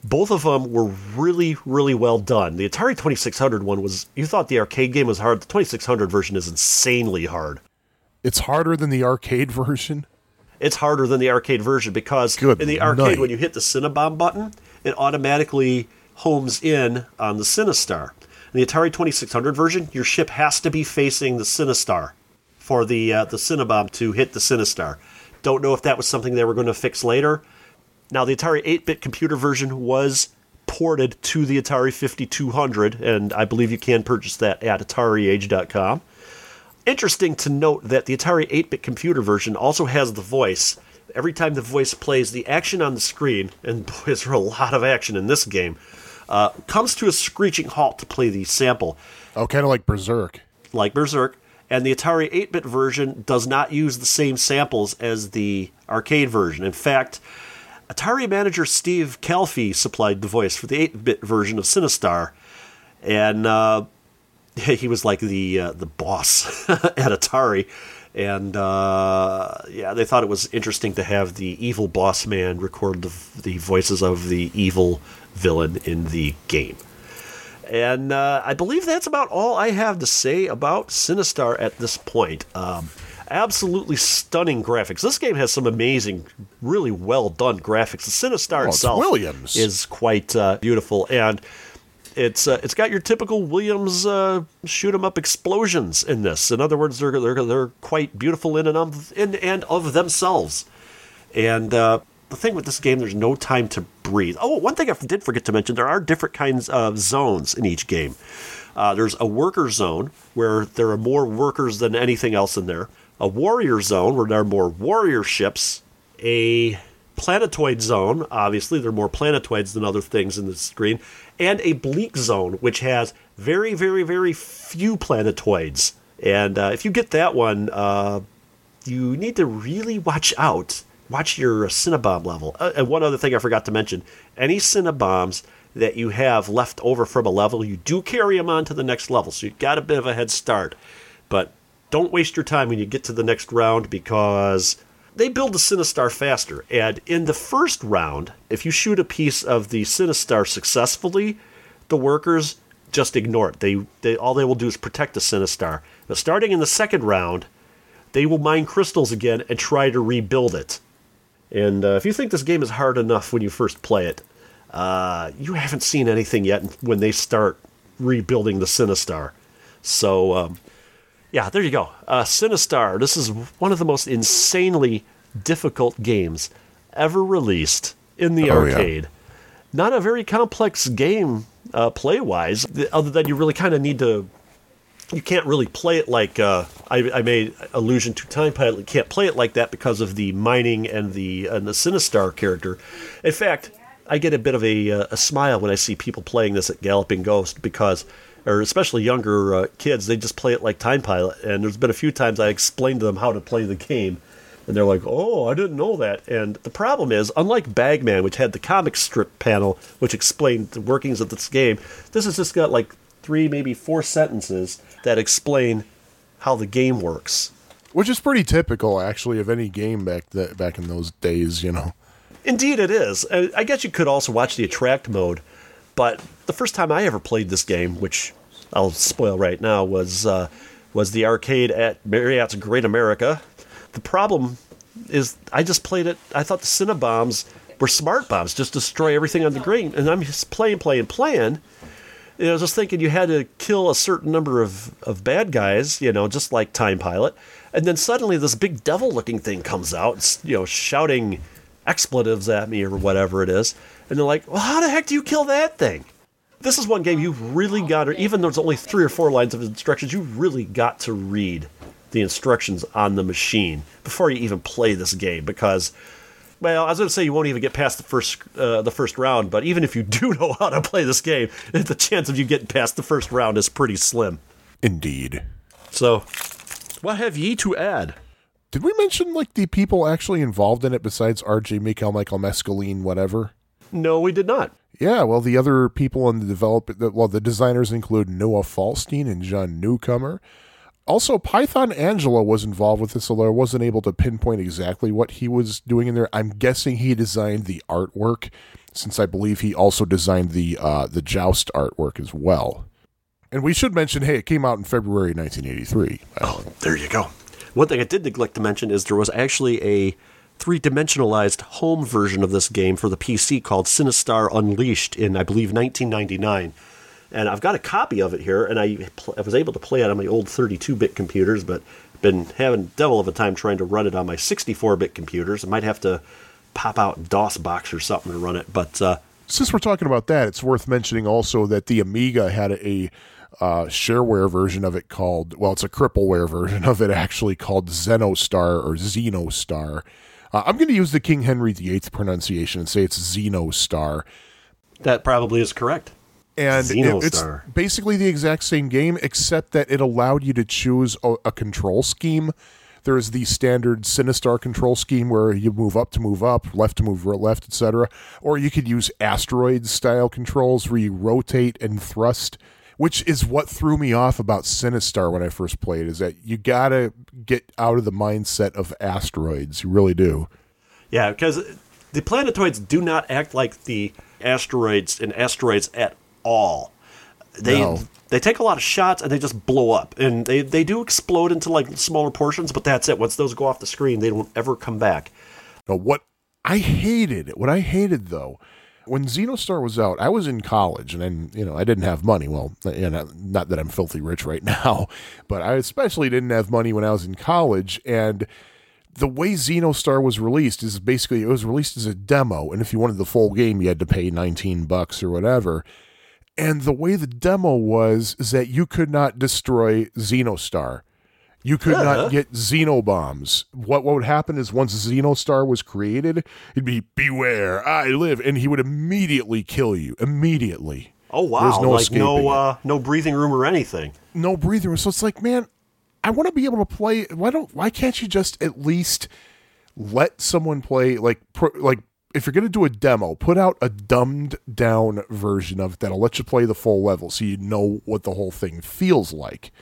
Both of them were really, really well done. The Atari 2600 one was, you thought the arcade game was hard. The 2600 version is insanely hard.
It's harder than the arcade version.
It's harder than the arcade version because
Good
in the arcade,
night.
when you hit the Sinibomb button, it automatically homes in on the Sinistar. In the Atari 2600 version, your ship has to be facing the Sinistar for the uh, the Sinibomb to hit the Sinistar. Don't know if that was something they were going to fix later. Now, the Atari 8 bit computer version was ported to the Atari 5200, and I believe you can purchase that at AtariAge.com. Interesting to note that the Atari 8 bit computer version also has the voice. Every time the voice plays, the action on the screen, and boy, is there a lot of action in this game, uh, comes to a screeching halt to play the sample
Oh, kind of like Berserk.
like Berserk, and the Atari 8 bit version does not use the same samples as the arcade version. In fact, Atari manager Steve Calfee supplied the voice for the 8 bit version of Sinistar, and uh, he was like the uh, the boss at Atari. And uh, yeah, they thought it was interesting to have the evil boss man record the, the voices of the evil villain in the game. And uh, I believe that's about all I have to say about Sinistar at this point. Um, absolutely stunning graphics. This game has some amazing, really well done graphics. The Sinistar
Oh, it's
itself
Williams.
is quite uh, beautiful, and it's uh, it's got your typical Williams uh, shoot 'em up explosions in this. In other words, they're they're, they're quite beautiful in and of in and of themselves. And uh, the thing with this game, there's no time to breathe. Oh, one thing I did forget to mention: there are different kinds of zones in each game. Uh, there's a worker zone where there are more workers than anything else in there. A warrior zone where there are more warrior ships. A planetoid zone, obviously, there are more planetoids than other things in the screen. And a bleak zone, which has very, very, very few planetoids. And uh, if you get that one, uh, you need to really watch out. Watch your Sinibomb level. Uh, and one other thing I forgot to mention any Sinibombs that you have left over from a level, you do carry them on to the next level. So you've got a bit of a head start. But don't waste your time when you get to the next round because they build the Sinistar faster. And in the first round, if you shoot a piece of the Sinistar successfully, the workers just ignore it. They, they all they will do is protect the Sinistar. Now, starting in the second round, they will mine crystals again and try to rebuild it. And uh, if you think this game is hard enough when you first play it, uh, you haven't seen anything yet when they start rebuilding the Sinistar. So, um, yeah, there you go. Uh, Sinistar. This is one of the most insanely difficult games ever released in the
Oh, yeah.
arcade. Not a very complex game uh, play wise, other than you really kind of need to you can't really play it like uh, I, I made allusion to Time Pilot. You can't play it like that because of the mining and the and the Sinistar character. In fact, I get a bit of a, uh, a smile when I see people playing this at Galloping Ghost because, or especially younger uh, kids, they just play it like Time Pilot. And there's been a few times I explained to them how to play the game, and they're like, "Oh, I didn't know that." And the problem is, unlike Bagman, which had the comic strip panel which explained the workings of this game, this has just got like three, maybe four sentences that explain how the game works.
Which is pretty typical, actually, of any game back that back in those days. You know.
Indeed, it is. I guess you could also watch the attract mode, but the first time I ever played this game, which I'll spoil right now, was uh, was the arcade at Marriott's Great America. The problem is, I just played it. I thought the Cinnabons were smart bombs, just destroy everything on the green, and I'm just playing, playing, playing. I was just thinking you had to kill a certain number of, of bad guys, you know, just like Time Pilot. And then suddenly this big devil looking thing comes out, you know, shouting expletives at me or whatever it is. And they're like, well, how the heck do you kill that thing? This is one game you've really got to, even though there's only three or four lines of instructions, you've really got to read the instructions on the machine before you even play this game because well, I was going to say you won't even get past the first uh, the first round, but even if you do know how to play this game, the chance of you getting past the first round is pretty slim.
Indeed.
So, what have ye to add?
Did we mention like the people actually involved in it besides R.J. Michael, Michael Mescaline, whatever?
No, we did not.
Yeah, well, the other people in the develop, well, the designers include Noah Falstein and John Newcomer. Also, Python Anghelo was involved with this, although I wasn't able to pinpoint exactly what he was doing in there. I'm guessing he designed the artwork, since I believe he also designed the uh, the Joust artwork as well. And we should mention, hey, it came out in February 1983.
Oh, there you go. One thing I did neglect to mention is there was actually a three dimensionalized home version of this game for the PC called Sinistar Unleashed in, I believe, 1999. And I've got a copy of it here, and I, pl- I was able to play it on my old 32 bit computers, but been having devil of a time trying to run it on my 64 bit computers. I might have to pop out DOSBox or something to run it, but uh,
Since we're talking about that, it's worth mentioning also that the Amiga had a uh, shareware version of it called, well, it's a crippleware version of it actually called Xenostar or Xenostar. Uh, I'm going to use the King Henry VIII pronunciation and say it's Xenostar.
that probably is correct.
And it- it's basically the exact same game, except that it allowed you to choose a, a control scheme. There is the standard Sinistar control scheme where you move up to move up, left to move left, etc. Or you could use asteroid style controls where you rotate and thrust, which is what threw me off about Sinistar when I first played. Is that you gotta get out of the mindset of asteroids. You really do.
Yeah, because the planetoids do not act like the asteroids and asteroids at all. They
No.
they take a lot of shots and they just blow up, and they they do explode into like smaller portions, but that's it. Once those go off the screen, they don't ever come back.
Now, what I hated, what I hated though, when Xenostar was out, I was in college, and then you know I didn't have money. Well, you know, not that I'm filthy rich right now, but I especially didn't have money when I was in college, and the way Xenostar was released is basically it was released as a demo, and if you wanted the full game, you had to pay 19 bucks or whatever. And the way the demo was is that you could not destroy Xenostar. You could not get Xenobombs. What what would happen is once Xenostar was created, it'd be beware, I live, and he would immediately kill you. Immediately.
Oh wow!
There's no
like
escaping
no uh, no breathing room or anything.
no breathing room. So it's like, man, I want to be able to play. Why don't? Why can't you just at least let someone play? Like, pro, like if you're gonna do a demo, put out a dumbed down version of it that'll let you play the full level, so you know what the whole thing feels like.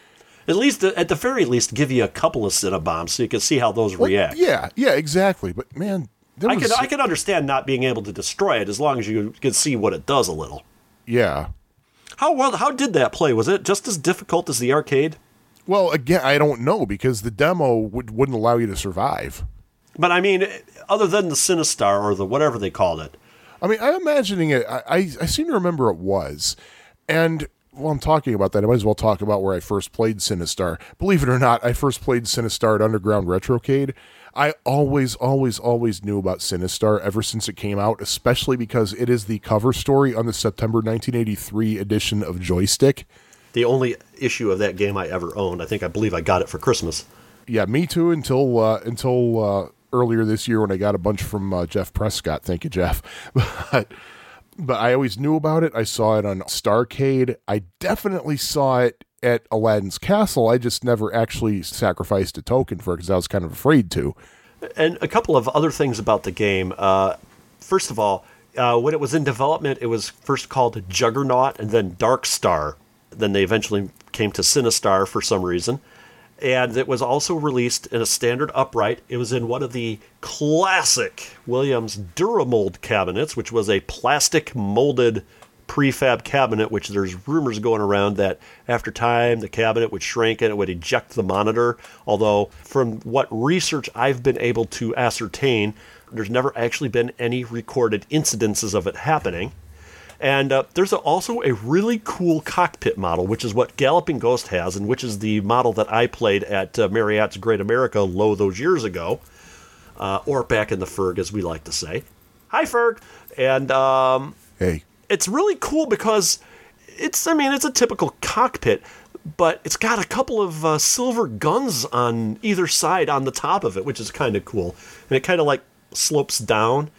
At least, at the very least, give you a couple of Cinnabons so you can see how those
Like,
react.
Yeah, yeah, exactly. But man,
I
was,
could I could understand not being able to destroy it as long as you can see what it does a little.
yeah.
How well? How did that play? Was it just as difficult as the arcade?
Well, again, I don't know because the demo would, wouldn't allow you to survive.
But I mean, other than the Sinistar or the whatever they called it,
I mean, I'm imagining it. I, I, I seem to remember it was. And while I'm talking about that, I might as well talk about where I first played Sinistar. Believe it or not, I first played Sinistar at Underground Retrocade. I always, always, always knew about Sinistar ever since it came out, especially because it is the cover story on the September 1983 edition of Joystik.
the only issue of that game I ever owned. I think I believe I got it for Christmas.
Yeah, me too. Until uh, until uh, earlier this year when I got a bunch from uh, Jeff Prescott. Thank you, Jeff. But but I always knew about it. I saw it on Starcade. I definitely saw it at Aladdin's Castle. I just never actually sacrificed a token for it because I was kind of afraid to.
And a couple of other things about the game. Uh, first of all, uh, when it was in development, it was first called Juggernaut and then Dark Star. Then they eventually came to Sinistar for some reason. And it was also released in a standard upright. It was in one of the classic Williams Duramold cabinets, which was a plastic molded prefab cabinet, which there's rumors going around that after time the cabinet would shrink and it would eject the monitor. Although, from what research I've been able to ascertain, there's never actually been any recorded incidences of it happening. And uh, there's a, also a really cool cockpit model, which is what Galloping Ghost has, and which is the model that I played at uh, Marriott's Great America low those years ago, uh, or back in the Ferg, as we like to say. Hi, Ferg. And um,
Hey,
it's really cool because it's I mean it's a typical cockpit, but it's got a couple of uh, silver guns on either side on the top of it, which is kind of cool, and it kind of like slopes down.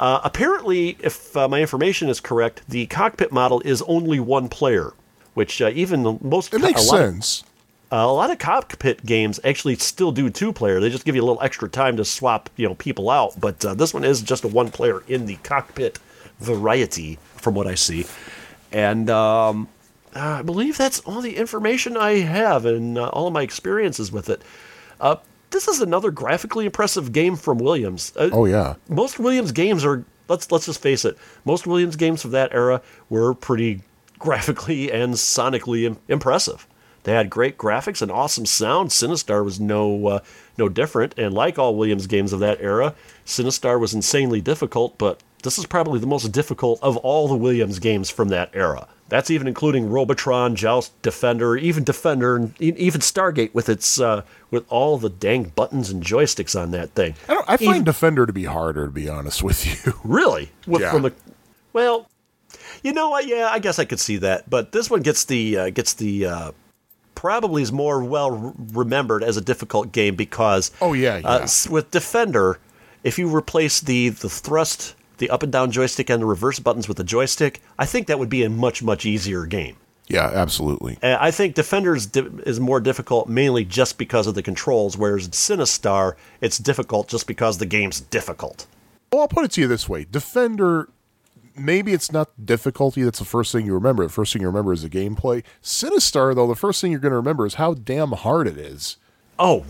Uh, apparently, if uh, my information is correct, the cockpit model is only one player, which uh, even the most
it makes
a lot of-
sense.
uh, a lot of cockpit games actually still do two player. They just give you a little extra time to swap, you know, people out. But uh, this one is just a one player in the cockpit variety, from what I see. And um, I believe that's all the information I have and uh, all of my experiences with it. This is another graphically impressive game from Williams. Uh,
Oh yeah.
most Williams games are let's let's just face it. Most Williams games of that era were pretty graphically and sonically im- impressive. They had great graphics and awesome sound. Sinistar was no uh, no different, and like all Williams games of that era, Sinistar was insanely difficult. But this is probably the most difficult of all the Williams games from that era. That's even including Robotron, Joust, Defender, even Defender, and even Stargate with its uh, with all the dang buttons and joysticks on that thing.
I, don't, I find
Even-
Defender to be harder, to be honest with you.
Really? With,
Yeah.
From the, well, you know what? Yeah, I guess I could see that. But this one gets the uh, gets the uh, probably is more well remembered as a difficult game because
Oh, yeah,
uh,
yeah.
s- with Defender, if you replace the the thrust, the up and down joystick, and the reverse buttons with the joystick, I think that would be a much much easier game.
yeah, absolutely.
Uh, I think Defenders di- is more difficult mainly just because of the controls, whereas Sinistar, it's difficult just because the game's difficult.
Well, I'll put it to you this way: Defender. Maybe it's not difficulty that's the first thing you remember. The first thing you remember is the gameplay. Sinistar, though, the first thing you're going to remember is how damn hard it is.
Oh,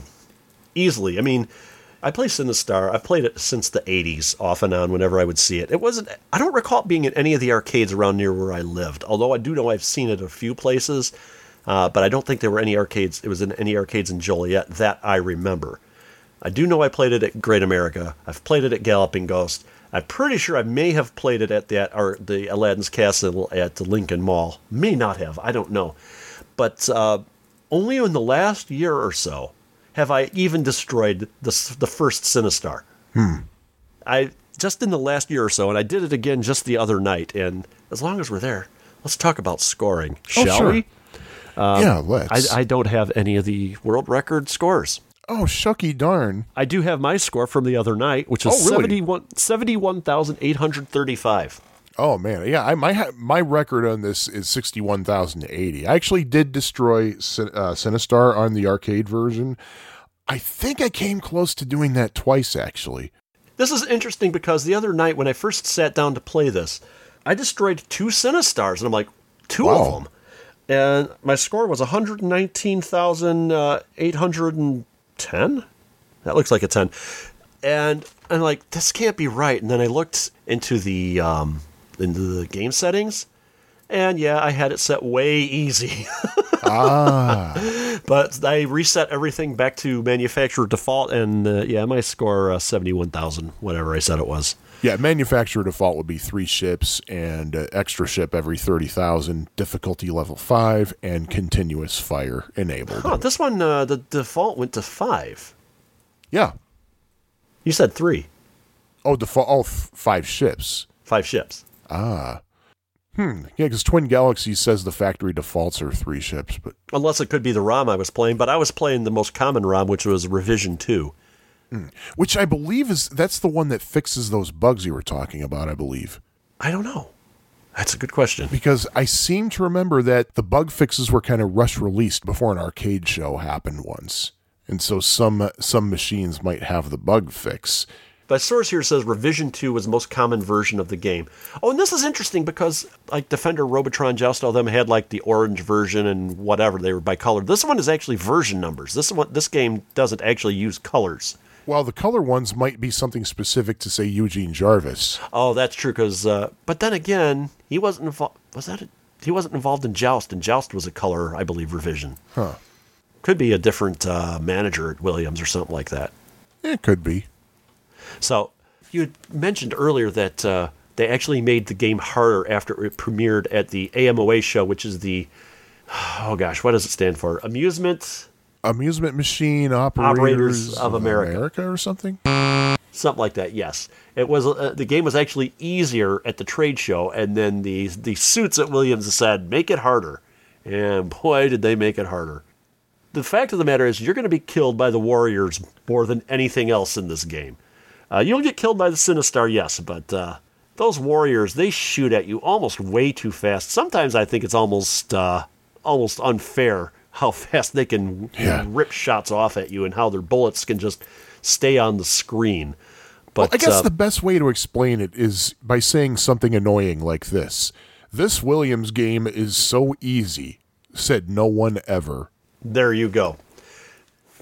easily. I mean, I play Sinistar. I've played it since the 80s, off and on, whenever I would see it. It wasn't, I don't recall it being in any of the arcades around near where I lived, although I do know I've seen it a few places, uh, but I don't think there were any arcades, it was in any arcades in Joliet that I remember. I do know I played it at Great America. I've played it at Galloping Ghost. I'm pretty sure I may have played it at that or the Aladdin's Castle at the Lincoln Mall. May not have. I don't know. But uh, only in the last year or so have I even destroyed the the first Sinistar. Hmm. I just in the last year or so, and I did it again just the other night. And as long as we're there, let's talk about scoring,
Oh,
shall
sure.
we?
Um, yeah, let's.
I, I don't have any of the world record scores.
oh, shucky darn.
I do have my score from the other night, which is
Oh, really?
71 71,835.
Oh man, yeah. I my my record on this is sixty one thousand eighty. I actually did destroy Sin- uh, Sinistar on the arcade version. I think I came close to doing that twice actually.
This is interesting because the other night when I first sat down to play this, I destroyed two Sinistars, and I'm like, two
Wow.
of them. And my score was 119,810. That looks like a 10. And I'm like, this can't be right. And then I looked into the um, into the game settings, and yeah, I had it set way easy.
Ah,
But I reset everything back to manufacturer default, and uh, yeah, my score uh, seventy one thousand, whatever I said it was.
yeah. Manufacturer default would be three ships and uh, extra ship every thirty thousand. Difficulty level five and continuous fire enabled.
Oh, this one uh, the default went to five.
Yeah.
You said three,
Oh, default. Oh, f- five ships.
five ships.
Ah. Hmm. Yeah, because Twin Galaxies says the factory defaults are three ships, but
Unless it could be the ROM I was playing, but I was playing the most common ROM, which was revision two.
which I believe is that's the one that fixes those bugs you were talking about. I believe.
I don't know. That's a good question.
because I seem to remember that the bug fixes were kind of rush released before an arcade show happened once, and so some some machines might have the bug fix.
But source here says revision two was the most common version of the game. Oh, and this is interesting because like Defender, Robotron, Joust, all them had like the orange version and whatever they were by color. This one is actually version numbers. This one, this game doesn't actually use colors.
While the color ones might be something specific to say Eugene Jarvis.
Oh, that's true. Because, uh, but then again, he wasn't involved. Was that? A, he wasn't involved in Joust, and Joust was a color, I believe, revision.
Huh.
Could be a different uh, manager at Williams or something like that.
It could be.
So you had mentioned earlier that uh, they actually made the game harder after it premiered at the AMOA show, which is the oh gosh, what does it stand for? Amusement,
Amusement Machine Operators,
Operators of America.
or something.
something like that. Yes, it was. Uh, the game was actually easier at the trade show, and then the the suits at Williams said make it harder, and boy did they make it harder. The fact of the matter is, you're going to be killed by the warriors more than anything else in this game. Uh, you'll get killed by the Sinistar, yes, but uh, those warriors they shoot at you almost way too fast. Sometimes I think it's almost uh, almost unfair how fast they can
Yeah.
rip shots off at you and how their bullets can just stay on the screen. But
I guess
uh,
the best way to explain it is by saying something annoying like this. This Williams game is so easy, said no one ever.
there you go.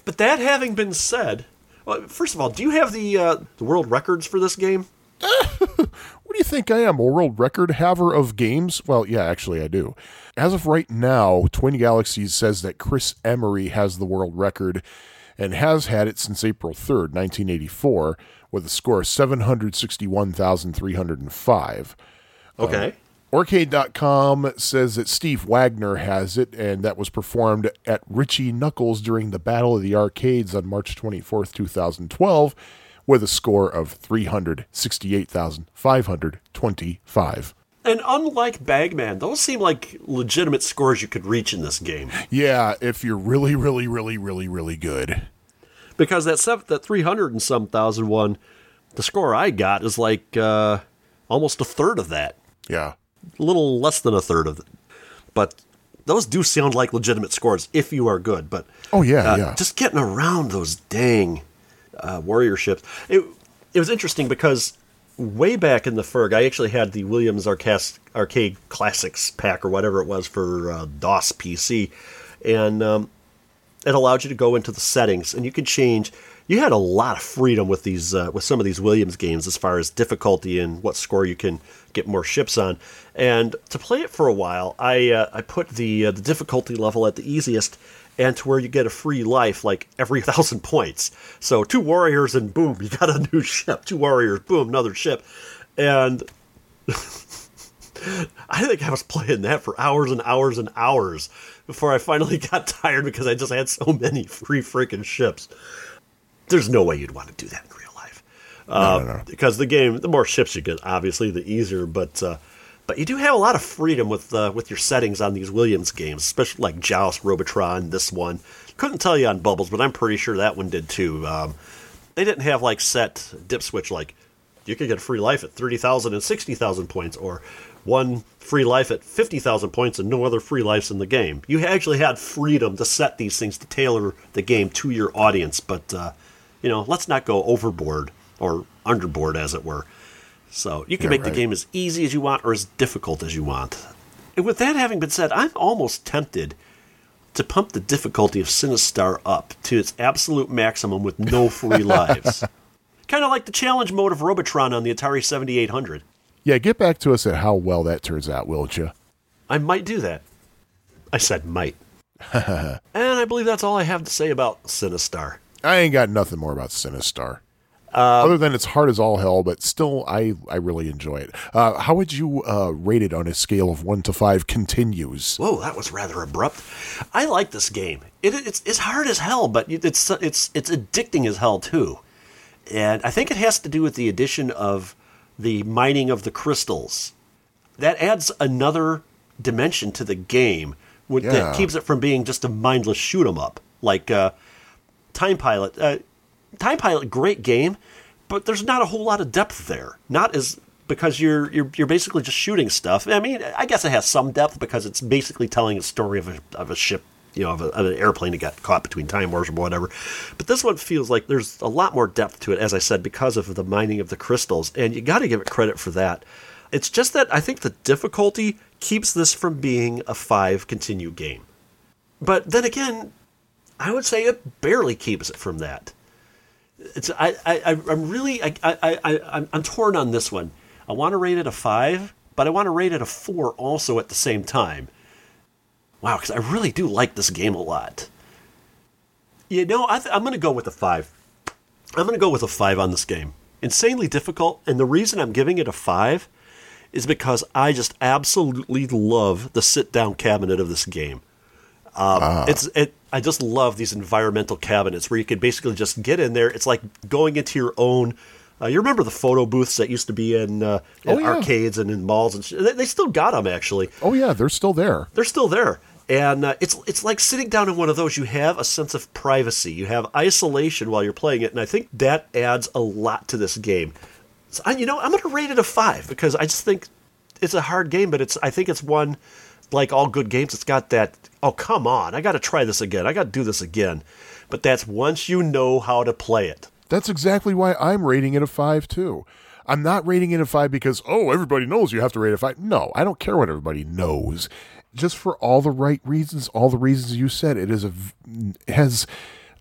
But that having been said, well, first of all, do you have the uh, the world records for this game?
What do you think I am? A world record haver of games? Well, yeah, actually, I do. As of right now, Twin Galaxies says that Chris Emery has the world record and has had it since April 3rd, 1984, with a score of 761,305.
Okay.
Aurcade.com says that Steve Wagner has it, and that was performed at Richie Knucklez during the Battle of the Arcades on March 24th, 2012, with a score of 368,525.
and unlike Bagman, those seem like legitimate scores you could reach in this game.
Yeah, if you're really, really, really, really, really good.
Because that sev- that three hundred and some thousand one, the score I got is like uh, almost a third of that.
Yeah.
A little less than a third of it. But those do sound like legitimate scores if you are good. But
Oh, yeah,
uh,
yeah.
just getting around those dang uh, warrior ships. It it was interesting because way back in the Ferg, I actually had the Williams Arcas- Arcade Classics pack or whatever it was for uh, DOS PC, and um, it allowed you to go into the settings and you could change you had a lot of freedom with these uh, with some of these Williams games as far as difficulty and what score you can get more ships on. And to play it for a while, I uh, I put the uh, the difficulty level at the easiest and to where you get a free life like every thousand points. So two warriors and boom, you got a new ship. Two warriors, boom, another ship. And I think I was playing that for hours and hours and hours before I finally got tired because I just had so many free freaking ships. There's no way you'd want to do that. Uh,
no, no.
Because the game, the more ships you get, obviously, the easier. But uh, but you do have a lot of freedom with uh, with your settings on these Williams games, especially like Joust, Robotron, this one. Couldn't tell you on Bubbles, but I'm pretty sure that one did too. Um, they didn't have like set dip switch like you could get free life at 30,000 and 60,000 points or one free life at 50,000 points and no other free lives in the game. You actually had freedom to set these things to tailor the game to your audience, but uh, you know, let's not go overboard or underboard as it were. So you can
Yeah,
make the game as easy as you want or as difficult as you want. And with that having been said, I'm almost tempted to pump the difficulty of Sinistar up to its absolute maximum with no free lives. kind of like the challenge mode of Robotron on the Atari 7800.
Yeah, get back to us at how well that turns out, will you?
I might do that. I said might. and I believe that's all I have to say about Sinistar.
I ain't got nothing more about Sinistar.
Um,
Other than it's hard as all hell, but still, I, I really enjoy it. Uh, how would you uh, rate it on a scale of 1 to 5 continues?
Whoa, that was rather abrupt. I like this game. It, it's it's hard as hell, but it's it's it's addicting as hell too. And I think it has to do with the addition of the mining of the crystals. That adds another dimension to the game,
Yeah.
that keeps it from being just a mindless shoot 'em up like uh, Time Pilot. Time Pilot, great game, but there's not a whole lot of depth there. Not as because you're you're you're basically just shooting stuff. I mean, I guess it has some depth because it's basically telling a story of a of a ship, you know, of, a, of an airplane that got caught between time wars or whatever. But this one feels like there's a lot more depth to it, as I said, because of the mining of the crystals, and you got to give it credit for that. It's just that I think the difficulty keeps this from being a five continue game. But then again, I would say it barely keeps it from that. It's I I I'm really I I I I'm, torn on this one. I want to rate it a five, but I want to rate it a four also at the same time. Wow, because I really do like this game a lot. You know, I th- I'm going to go with a five. I'm going to go with a five on this game. Insanely difficult, and the reason I'm giving it a five is because I just absolutely love the sit-down cabinet of this game. Um, It's it. I just love these environmental cabinets where you can basically just get in there. It's like going into your own. Uh, you remember the photo booths that used to be in, uh, in
Oh, yeah.
arcades and in malls and sh- they, they still got them actually.
Oh, yeah, they're still there.
They're still there, and uh, it's it's like sitting down in one of those. You have a sense of privacy. You have isolation while you're playing it, and I think that adds a lot to this game. So, I, you know, I'm going to rate it a five because I just think it's a hard game, but it's I think it's one like all good games. It's got that. Oh come on! I got to try this again. I got to do this again. But that's once you know how to play it.
That's exactly why I'm rating it a 5, too. I'm not rating it a 5 because, oh, everybody knows you have to rate a 5. No, I don't care what everybody knows. Just for all the right reasons, all the reasons you said, it is a, has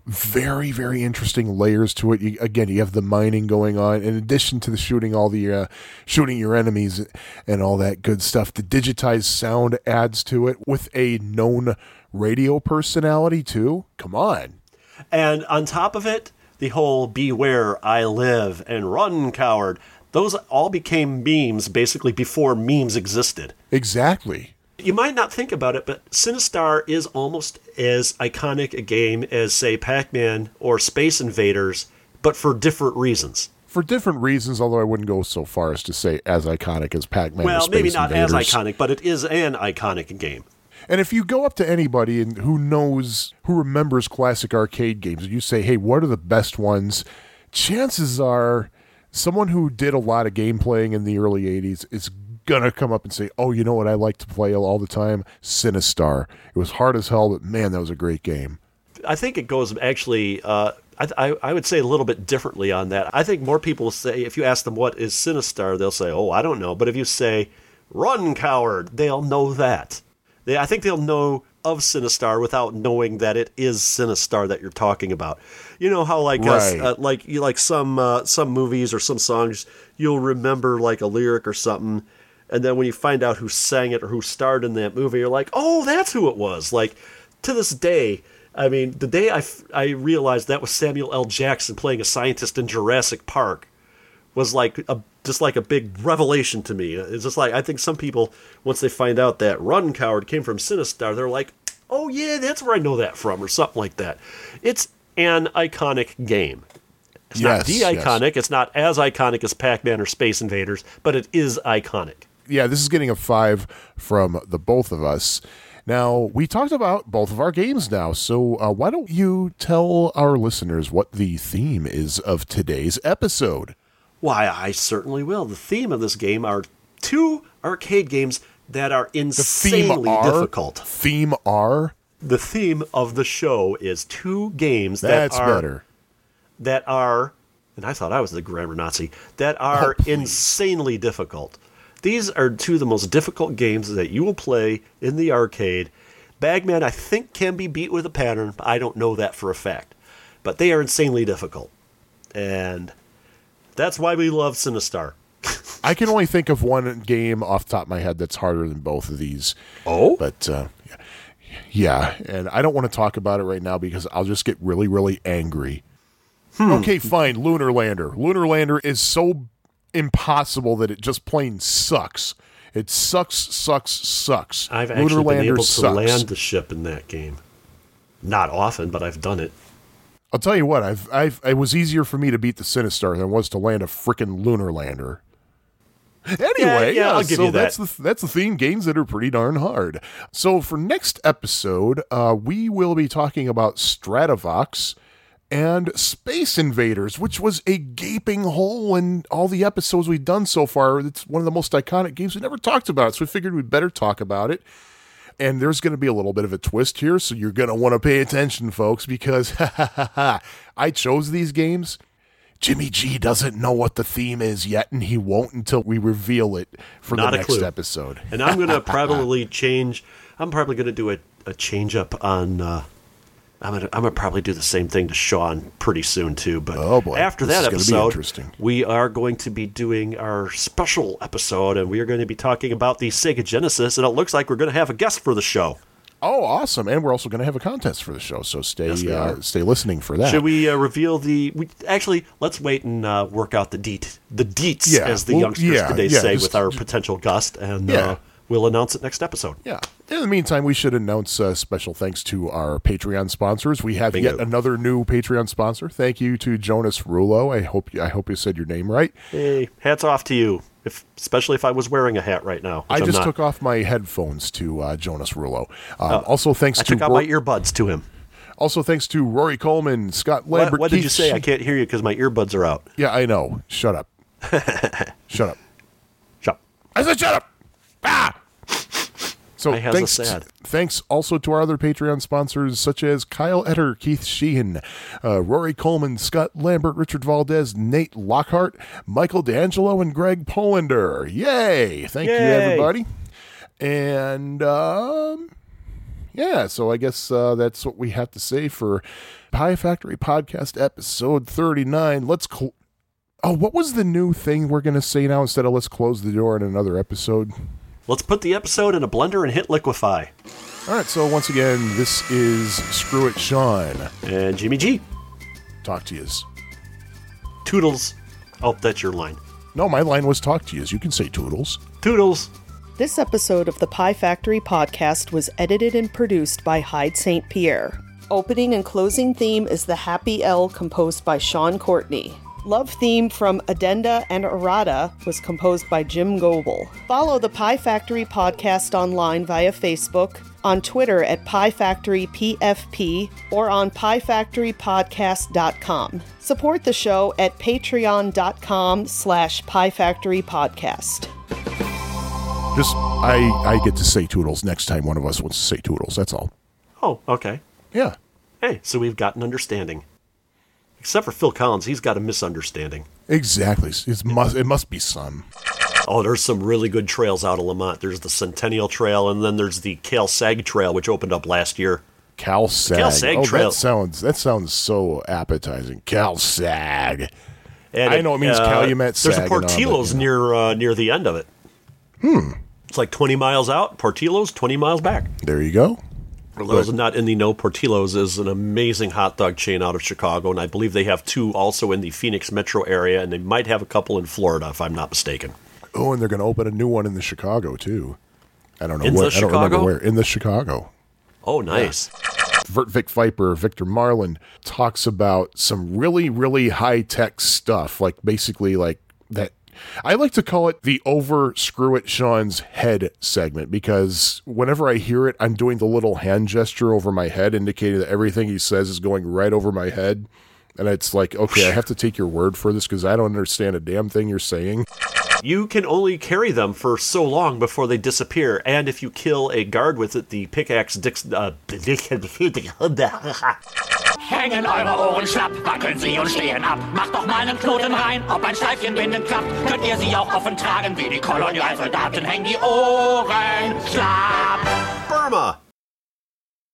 very very interesting layers to it. You, again, you have the mining going on in addition to the shooting all the uh, shooting your enemies and all that good stuff. The digitized sound adds to it with a known radio personality too. Come on.
And on top of it, the whole beware, I live, and run, coward, those all became memes basically before memes existed.
Exactly.
You might not think about it, but Sinistar is almost as iconic a game as, say, Pac Man or Space Invaders, but for different reasons.
for different reasons, although I wouldn't go so far as to say as iconic as Pac-Man. or
well, maybe not
Invaders.
as iconic, but it is an iconic game.
And if you go up to anybody and who knows, who remembers classic arcade games, and you say, "Hey, what are the best ones?" Chances are, someone who did a lot of game playing in the early '80s is gonna come up and say, "Oh, you know what I like to play all the time? Sinistar. It was hard as hell, but man, that was a great game."
I think it goes actually. Uh, I, I, I would say a little bit differently on that. I think more people say if you ask them what is Sinistar, they'll say, "Oh, I don't know." But if you say "Run, coward," they'll know that. They, I think they'll know of Sinistar without knowing that it is Sinistar that you're talking about. You know how like
Right.
uh, like you like some uh, some movies or some songs you'll remember like a lyric or something and then when you find out who sang it or who starred in that movie you're like, "Oh, that's who it was." Like to this day, I mean, the day I, f- I realized that was Samuel L. Jackson playing a scientist in Jurassic Park was like a just like a big revelation to me. It's just like I think some people once they find out that Run Coward came from Sinistar, they're like, "Oh yeah, that's where I know that from," or something like that. It's an iconic game. It's not
Yes,
the
yes.
iconic. It's not as iconic as Pac-Man or Space Invaders, but it is iconic.
Yeah, this is getting a five from the both of us. Now, we talked about both of our games now, so uh, why don't you tell our listeners what the theme is of today's episode?
Why, I certainly will. The theme of this game are two arcade games that are
The
insanely
theme R.
difficult.
Theme R.
The theme of the show is two games that
That's
are
better.
that are, and I thought I was the grammar Nazi, that are
Oh,
insanely difficult. These are two of the most difficult games that you will play in the arcade. Bagman, I think, can be beat with a pattern, but I don't know that for a fact. But they are insanely difficult. And that's why we love Sinistar.
I can only think of one game off the top of my head that's harder than both of these.
Oh?
But uh, yeah, and I don't want to talk about it right now because I'll just get really, really angry. Okay, fine. Lunar Lander. Lunar Lander is so impossible that it just plain sucks. It sucks, sucks, sucks.
I've
Lunar
actually been able to land the ship in that game. Not often, but I've done it.
I'll tell you what. I've, I've, it was easier for me to beat the Sinistar than it was to land a frickin' Lunar Lander. Anyway,
yeah, I'll give
so
you that.
that's the that's the theme. Games that are pretty darn hard. So for next episode, uh, we will be talking about Stratovox and Space Invaders, which was a gaping hole in all the episodes we've done so far. It's one of the most iconic games we never talked about, so we figured we'd better talk about it. And there's going to be a little bit of a twist here, so you're going to want to pay attention, folks, because I chose these games. Jimmy G doesn't know what the theme is yet, and he won't until we reveal it for
Not
the next
clue.
episode.
And I'm going to probably change. I'm probably going to do a, a change up on. Uh, I'm going to I'm gonna probably do the same thing to Sean pretty soon too. But
Oh, boy.
after
This
that
is
episode,
interesting.
we are going to be doing our special episode, and we are going to be talking about the Sega Genesis. And it looks like we're going to have a guest for the show.
Oh, awesome! And we're also going to have a contest for the show, so stay
Yes,
uh, stay listening for that.
Should we uh, reveal the? We, actually, let's wait and uh, work out the deet, the deets,
Yeah,
as the
well,
youngsters
yeah,
today
yeah,
say,
just-
with our potential guest, and uh, we'll announce it next episode.
Yeah. In the meantime, we should announce uh, special thanks to our Patreon sponsors. We have
Bingo.
yet another new Patreon sponsor. Thank you to Jonas Rulo. I hope you, I hope you said your name right.
Hey, hats off to you, if especially if I was wearing a hat right now.
I just took off my headphones to uh, Jonas Rulo. Um, also, thanks
I
to
took out
Ro-
my earbuds to him.
also thanks to Rory Coleman, Scott
What,
Lambert.
what did
Keith
you say? I can't hear you because my earbuds are out.
Yeah, I know. Shut up. shut up.
Shut. Up.
I said shut up. Ah. So thanks, thanks also to our other Patreon sponsors such as Kyle Etter, Keith Sheehan, uh, Rory Coleman, Scott Lambert, Richard Valdez, Nate Lockhart, Michael D'Angelo, and Greg Polander. Yay! Thank you, everybody. And um, yeah, so I guess uh, that's what we have to say for Pie Factory Podcast episode 39. Let's. Cl- oh, what was the new thing we're going to say now instead of let's close the door in another episode?
Let's put the episode in a blender and hit liquefy.
All right, so once again, this is Screw It Sean.
And Jimmy G,
Talk to yous.
Toodles. Oh, that's your line.
No, my line was talk to yous. You can say toodles.
Toodles.
This episode of the Pie Factory podcast was edited and produced by Hyde St. Pierre. Opening and closing theme is The Happy L composed by Sean Courtney. Love theme from Addenda and Errata was composed by Jim Goebel. Follow the Pie Factory podcast online via Facebook, on Twitter at Pie Factory PFP, or on piefactorypodcast.com. Support the show at patreon.com slash piefactorypodcast.
Just, I, I get to say toodles next time one of us wants to say toodles. That's all.
Oh, okay.
Yeah.
Hey, so we've got an understanding. Except for Phil Collins, he's got a misunderstanding.
Exactly. It must, it must be some.
Oh, there's some really good trails out of Lemont. There's the Centennial Trail, and then there's the Cal Sag Trail, which opened up last year.
Cal Sag.
Cal Sag
oh,
Trail.
that sounds that sounds so appetizing. Cal Sag.
And
I know it means Calumet, Sag.
There's a Portillo's
you know.
near uh, near the end of it. Hmm. It's like 20 miles out. Portillo's 20 miles back.
There you go.
For those not in the know, Portillo's is an amazing hot dog chain out of Chicago, and I believe they have two also in the Phoenix metro area, and they might have a couple in Florida, if I'm not mistaken.
Oh, and they're going to open a new one in the Chicago too. I don't know
In
what.
the
I don't remember
Chicago?
where. In the Chicago.
Oh, nice.
Vert Vic Viper, Victor Marlin talks about some really, really high tech stuff, like basically like that. I like to call it the over screw it Sean's head segment because whenever I hear it, I'm doing the little hand gesture over my head, indicating that everything he says is going right over my head. And it's like, okay, I have to take your word for this because I don't understand a damn thing you're saying.
You can only carry them for so long before they disappear, and if you kill a guard with it, the pickaxe dix, uh,
Hängen eure Ohren schlapp, wackeln sie und stehen ab. Macht doch mal einen Knoten rein, ob ein Schleifchen binden klappt. Könnt ihr sie auch offen tragen, wie die Kolonialsoldaten hängen die Ohren schlapp.
Burma!